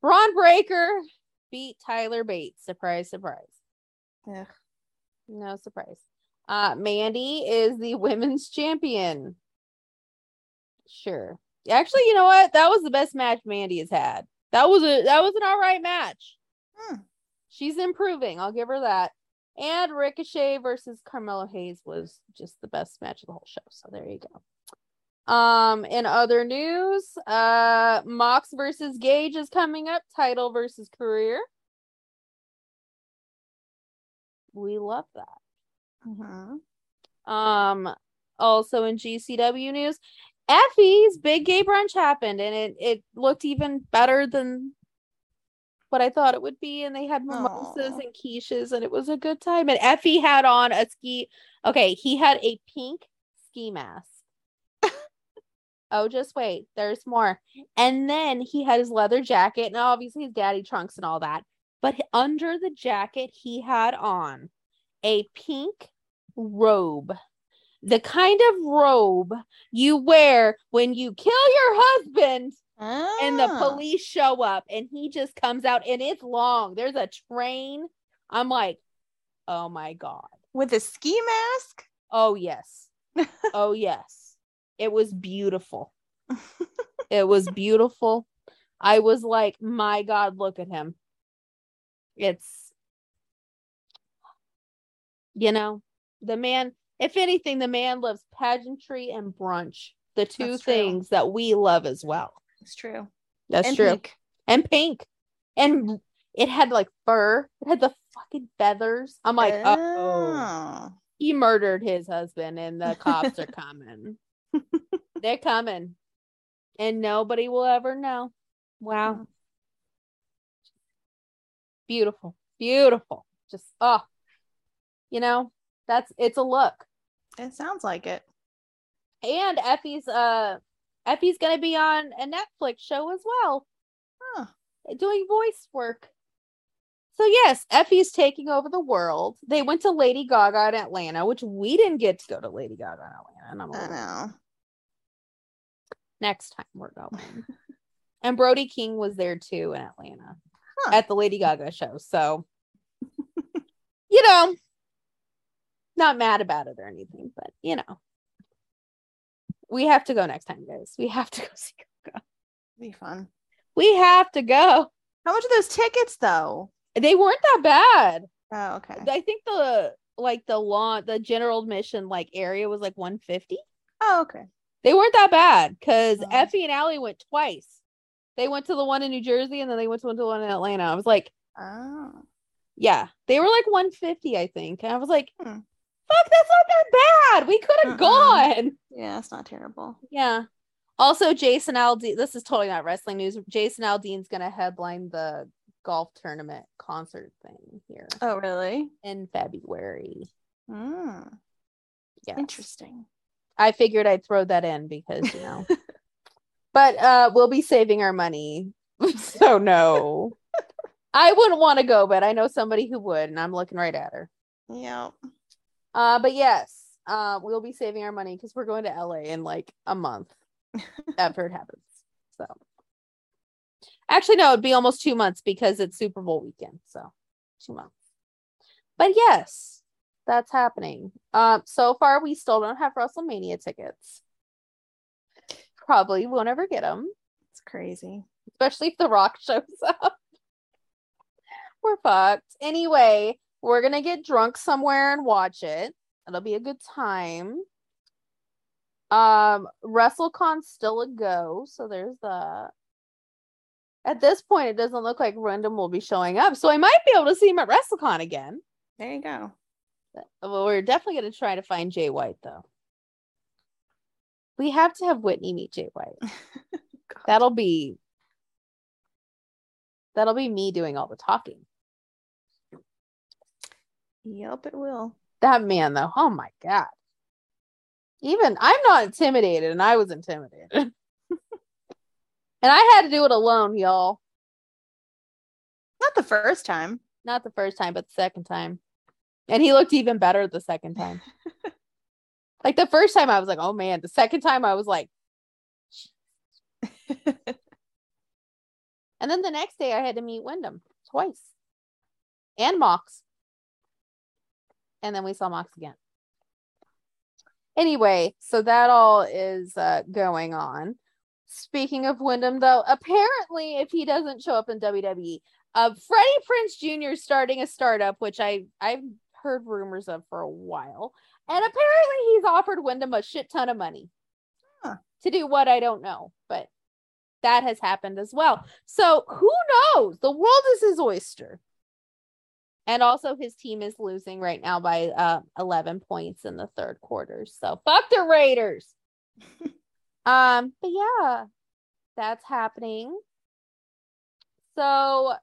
Bron Breakker beat Tyler Bates. Surprise, surprise. Ugh. No surprise. Uh Mandy is the women's champion. Sure. Actually, you know what? That was the best match Mandy has had. That was a that was an all right match. Hmm. She's improving. I'll give her that. And Ricochet versus Carmelo Hayes was just the best match of the whole show. So there you go. Um, in other news, uh Mox versus Gage is coming up, title versus career. We love that. Mhm. Um, also in GCW news, Effy's big gay brunch happened, and it it looked even better than what I thought it would be. And they had mimosas Aw. and quiches, and it was a good time. And Effy had on a ski. Okay, he had a pink ski mask. oh, just wait, there's more. And then he had his leather jacket, and obviously his daddy trunks and all that. But under the jacket, he had on a pink robe the kind of robe you wear when you kill your husband and the Ah. police show up and he just comes out and it's long. There's a train. I'm like, oh my God. with a ski mask. Oh, yes. oh, yes. It was beautiful. It was beautiful. I was like, my God, look at him. It's, you know, the man, if anything, the man loves pageantry and brunch, the two That's true. things that we love as well. It's true. That's And true. pink. And pink. And it had like fur, it had the fucking feathers. I'm like, oh, oh. he murdered his husband, and the cops are coming. They're coming. And nobody will ever know. Wow. Mm. Beautiful. Beautiful. Just oh. You know, that's it's a look. It sounds like it. And Effy's uh Effy's gonna be on a Netflix show as well, Huh. doing voice work. So yes, Effy's taking over the world. They went to Lady Gaga in Atlanta, which we didn't get to go to Lady Gaga in Atlanta. And I'm I know. next time we're going. and Brody King was there too in Atlanta Huh. at the Lady Gaga show. So, you know, not mad about it or anything, but you know, we have to go next time, guys. We have to go see Gaga. Be fun. We have to go. How much are those tickets though? They weren't that bad. Oh, okay. I think the like the lawn, the general admission like area was like 150. Oh, okay. They weren't that bad because Oh. Effy and Allie went twice. They went to the one in New Jersey and then they went to the one in Atlanta. I was like, Oh. yeah, they were like 150, I think. And I was like, Hmm. Fuck, that's not that bad. We could have Mm-mm. gone. Yeah, it's not terrible. Yeah. Also, Jason Aldean, this is totally not wrestling news. Jason Aldean's going to headline the golf tournament concert thing here Oh, really? in February. Mm, Yeah. Interesting. I figured I'd throw that in because, you know. but uh we'll be saving our money. so no. I wouldn't want to go, but I know somebody who would, and I'm looking right at her. Yeah. Uh but yes, uh we'll be saving our money because we're going to LA in like a month after it happens. So actually no, it'd be almost two months because it's Super Bowl weekend. So two months. But yes, that's happening. Um, so far we still don't have WrestleMania tickets. Probably won't ever get them, It's crazy. especially if The Rock shows up. We're fucked. Anyway, we're gonna get drunk somewhere and watch it. It'll be a good time. Um, WrestleCon's still a go, so there's that. At this point, it doesn't look like Random will be showing up, so I might be able to see him at WrestleCon again. There you go. Well, we're definitely going to try to find Jay White, though. We have to have Whitney meet Jay White. That'll be that'll be me doing all the talking. Yep, it will. That man, though, oh my god. Even I'm not intimidated, and I was intimidated. and I had to do it alone, y'all. Not the first time. Not the first time, but the second time. And he looked even better the second time. like the first time, I was like, oh man. The second time, I was like, and then the next day, I had to meet Windham twice and Mox. And then we saw Mox again. Anyway, so that all is uh, going on. Speaking of Windham, though, apparently, if he doesn't show up in WWE, uh, Freddie Prinze Jr. is starting a startup, which I I've heard rumors of for a while, and apparently he's offered Windham a shit ton of money Huh. to do what I don't know, but that has happened as well. So who knows? The world is his oyster. And also, his team is losing right now by uh, 11 points in the third quarter. So fuck the Raiders. um, but yeah, that's happening. So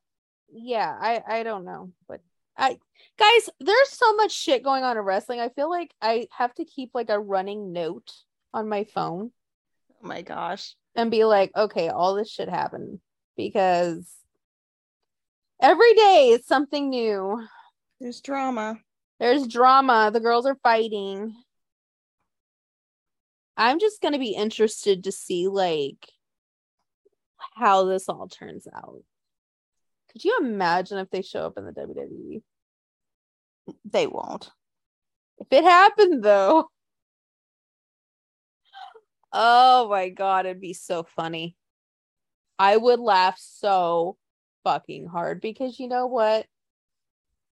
yeah, I I don't know, but I guys, there's so much shit going on in wrestling. I feel like I have to keep like a running note on my phone Oh my gosh. and be like, okay, all this shit happened because every day is something new. There's drama. There's drama. The girls are fighting. I'm just gonna be interested to see like how this all turns out. Could you imagine if they show up in the WWE? They won't. If it happened though. Oh my god, it'd be so funny. I would laugh so fucking hard because you know what?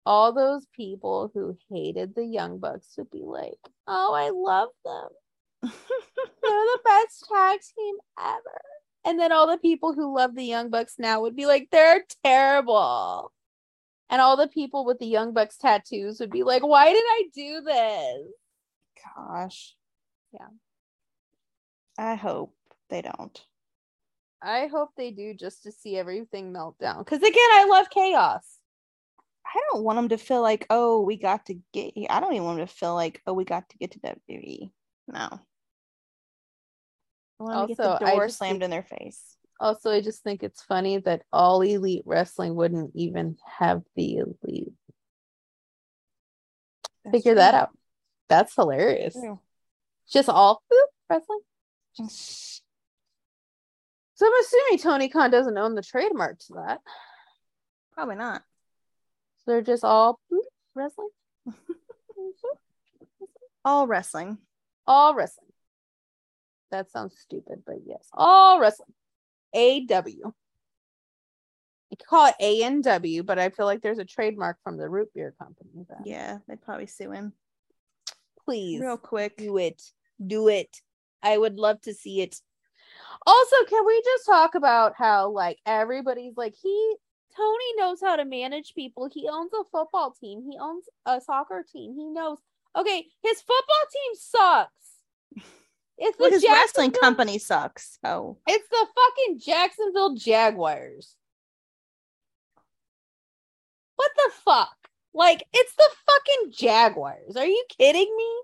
All those people who hated the Young Bucks would be like, oh, I love them. They're the best tag team ever. And then all the people who love the Young Bucks now would be like, they're terrible. And all the people with the Young Bucks tattoos would be like, why did I do this? Gosh. Yeah. I hope they don't. I hope they do just to see everything melt down. Because again, I love chaos. I don't want them to feel like, oh, we got to get. I don't even want them to feel like, oh, we got to get to WWE. No. I want to get the door just slammed think- in their face. Also, I just think it's funny that all elite wrestling wouldn't even have the elite. That's Figure true. that out. That's hilarious. Just all boop, wrestling. So I'm assuming Tony Khan doesn't own the trademark to that. Probably not. So they're just all wrestling. All wrestling. all wrestling. That sounds stupid, but yes, all wrestling. AW. You could call it ANW, but I feel like there's a trademark from the root beer company. That Yeah, they'd probably sue him please real quick. do it. Do it. I would love to see it. Also, can we just talk about how like everybody's like he Tony knows how to manage people. He owns a football team. He owns a soccer team. He knows. Okay, his football team sucks. It's the Well, his wrestling company sucks. So It's the fucking Jacksonville Jaguars. What the fuck? Like, it's the fucking Jaguars. Are you kidding me?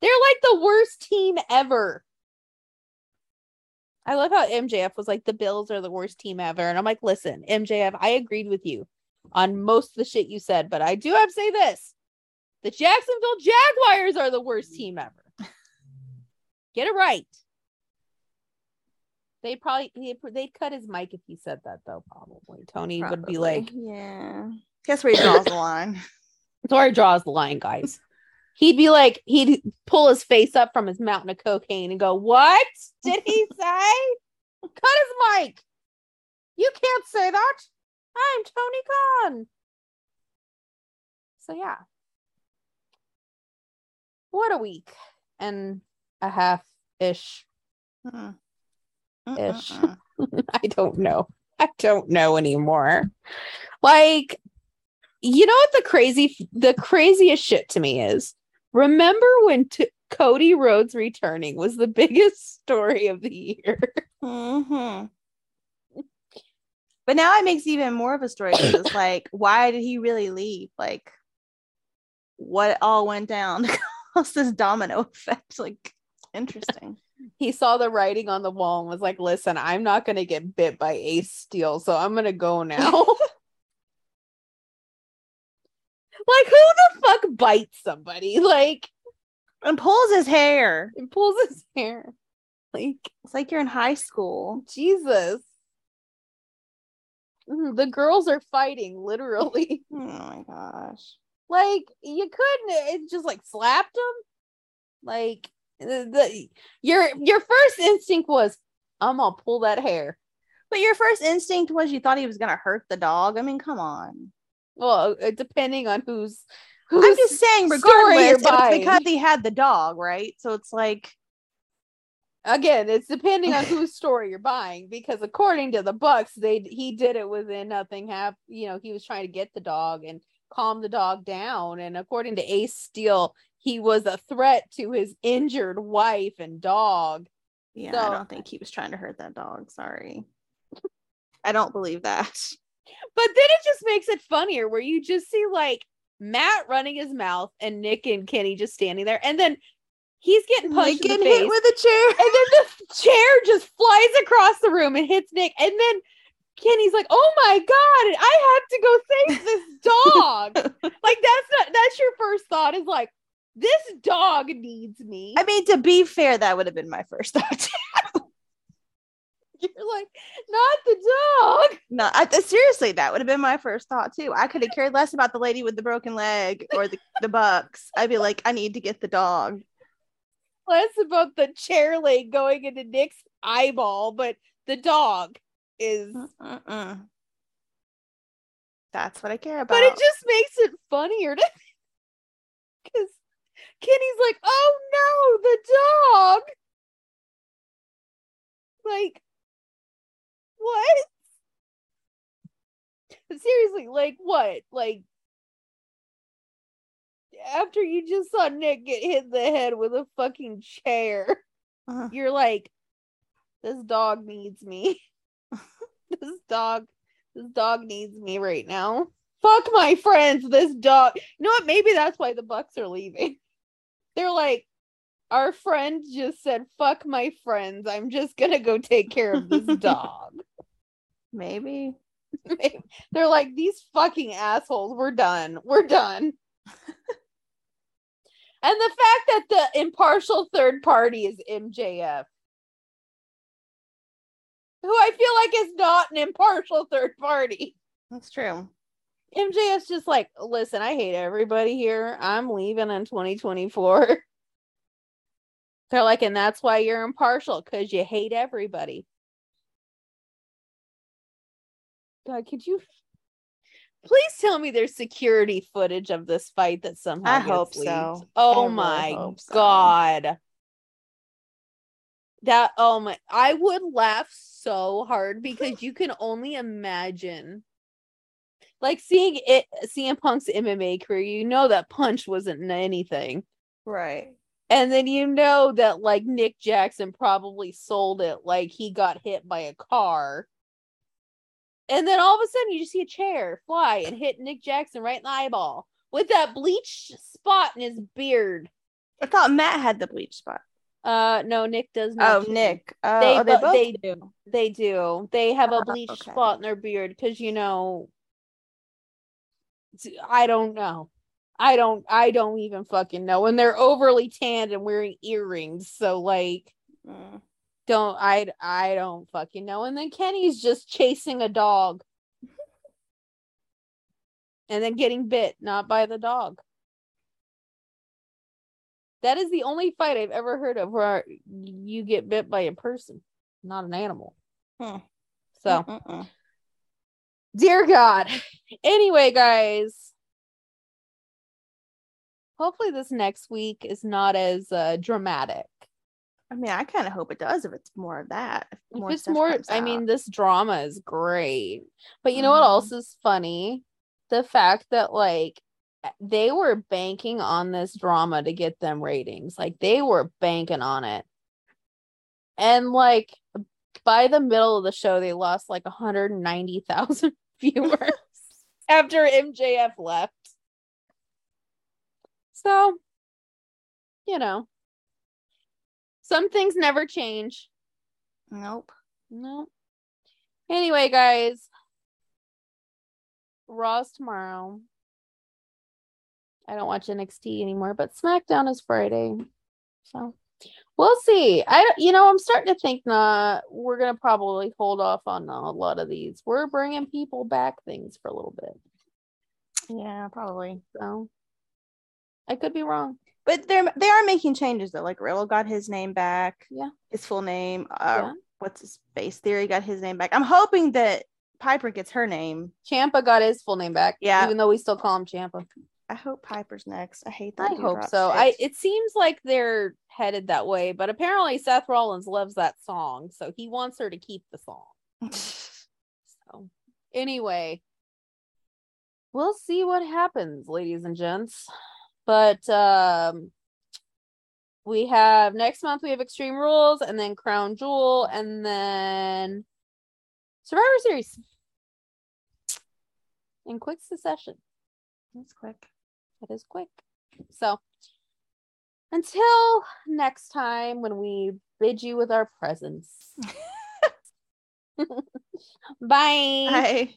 They're like the worst team ever. I love how MJF was like, the Bills are the worst team ever. And I'm like, listen, MJF, I agreed with you on most of the shit you said, but I do have to say this the Jacksonville Jaguars are the worst mm. team ever. Get it right. They probably he, they'd cut his mic if he said that though. Probably Tony would be like, yeah. Guess where he draws the line. "That's where he draws the line, guys." He'd be like, he'd pull his face up from his mountain of cocaine and go, "What did he say? cut his mic. You can't say that. I'm Tony Khan." So yeah, what a week and a half ish. Ish. I don't know. I don't know anymore. Like, you know what the crazy, the craziest shit to me is? Remember when t- Cody Rhodes returning was the biggest story of the year? Mhm. But now it makes even more of a story because it's like, why did he really leave? Like, what all went down to cause this domino effect? Like, interesting. He saw the writing on the wall and was like, "Listen, I'm not gonna get bit by Ace Steel, so I'm gonna go now." Like, who the fuck bites somebody? Like, and pulls his hair. and pulls his hair. Like, It's like you're in high school. Jesus. Mhm, The girls are fighting literally. Oh my gosh. like you couldn't it just like slapped them. Like the, the your your first instinct was I'm gonna pull that hair. But your first instinct was you thought he was gonna hurt the dog. I mean, come on. Well, uh, depending on who's who's I'm just saying, regardless, you're it was buying. because he had the dog, right? So it's like, again, it's depending on whose story you're buying because according to the Bucks, they he did it within nothing half, you know, he was trying to get the dog and calm the dog down and according to Ace Steel, he was a threat to his injured wife and dog. yeah, So- I don't think he was trying to hurt that dog. Sorry. I don't believe that. But then it just makes it funnier where you just see like Matt running his mouth and Nick and Kenny just standing there and then he's getting punched in the hit with a chair. and then the chair just flies across the room and hits Nick. And then Kenny's like, "Oh my god, I have to go save this dog." like that's not that's your first thought is like, this dog needs me. I mean, to be fair, that would have been my first thought. You're like, not the dog. No, I, seriously, that would have been my first thought too. I could have cared less about the lady with the broken leg or the, the bucks. I'd be like, I need to get the dog. Less about the chair leg going into Nick's eyeball, but the dog is. Mm-mm. That's what I care about. But it just makes it funnier to because Kenny's like, oh no, the dog. Like, what? Seriously, like what? Like after you just saw Nick get hit in the head with a fucking chair, uh-huh. you're like, this dog needs me. this dog, this dog needs me right now. Fuck my friends, this dog. You know what? Maybe that's why the Bucks are leaving. They're like, our friend just said, fuck my friends. I'm just gonna go take care of this dog. Maybe. Maybe. They're like, these fucking assholes, we're done. We're done. and the fact that the impartial third party is MJF, who I feel like is not an impartial third party. That's true. MJF's just like, listen, I hate everybody here. I'm leaving in 2024. They're like, and that's why you're impartial because you hate everybody. God, could you please tell me there's security footage of this fight that somehow I hope leaked. so. Oh I my really so. god. That oh my I would laugh so hard because you can only imagine like seeing it CM Punk's MMA career, you know that punch wasn't anything. Right. And then you know that like Nick Jackson probably sold it like he got hit by a car and then all of a sudden, you just see a chair fly and hit Nick Jackson right in the eyeball with that bleach spot in his beard. I thought Matt had the bleach spot. Uh, no, Nick does not. Oh, Nick. Uh, they, oh, they, both they do. They do. They have a uh, bleach okay. spot in their beard because you know. I don't know. I don't. I don't even fucking know. And they're overly tanned and wearing earrings, so like. Mm don't I I don't fucking know. And then Kenny's just chasing a dog. and then getting bit, not by the dog. That is the only fight I've ever heard of where you get bit by a person, not an animal. Hmm. So, Mm-mm. dear God. Anyway, guys, hopefully this next week is not as uh, dramatic. I mean, I kind of hope it does if it's more of that. If, more if it's more, I mean, this drama is great. But you know mm-hmm. what else is funny? The fact that like they were banking on this drama to get them ratings. Like they were banking on it. And like by the middle of the show, they lost like 190,000 viewers after MJF left. So, you know, some things never change. Nope. Nope. Anyway, guys, Raw's tomorrow. I don't watch NXT anymore, but SmackDown is Friday. So we'll see. I you know I'm starting to think not. We're gonna probably hold off on a lot of these. We're bringing people back things for a little bit. Yeah, probably. So I could be wrong. But they're they are making changes though. Like Riddle got his name back. Yeah. His full name. Uh yeah. what's his face? Theory got his name back. I'm hoping that Piper gets her name. Ciampa got his full name back. Yeah. Even though we still call him Ciampa. I hope Piper's next. I hate that. I hope so. I it seems like they're headed that way, but apparently Seth Rollins loves that song, so he wants her to keep the song. so anyway, we'll see what happens, ladies and gents. But um we have next month we have Extreme Rules and then Crown Jewel and then Survivor Series in quick succession. That's quick. That is quick. So until next time when we bid you with our presence. Bye. Bye.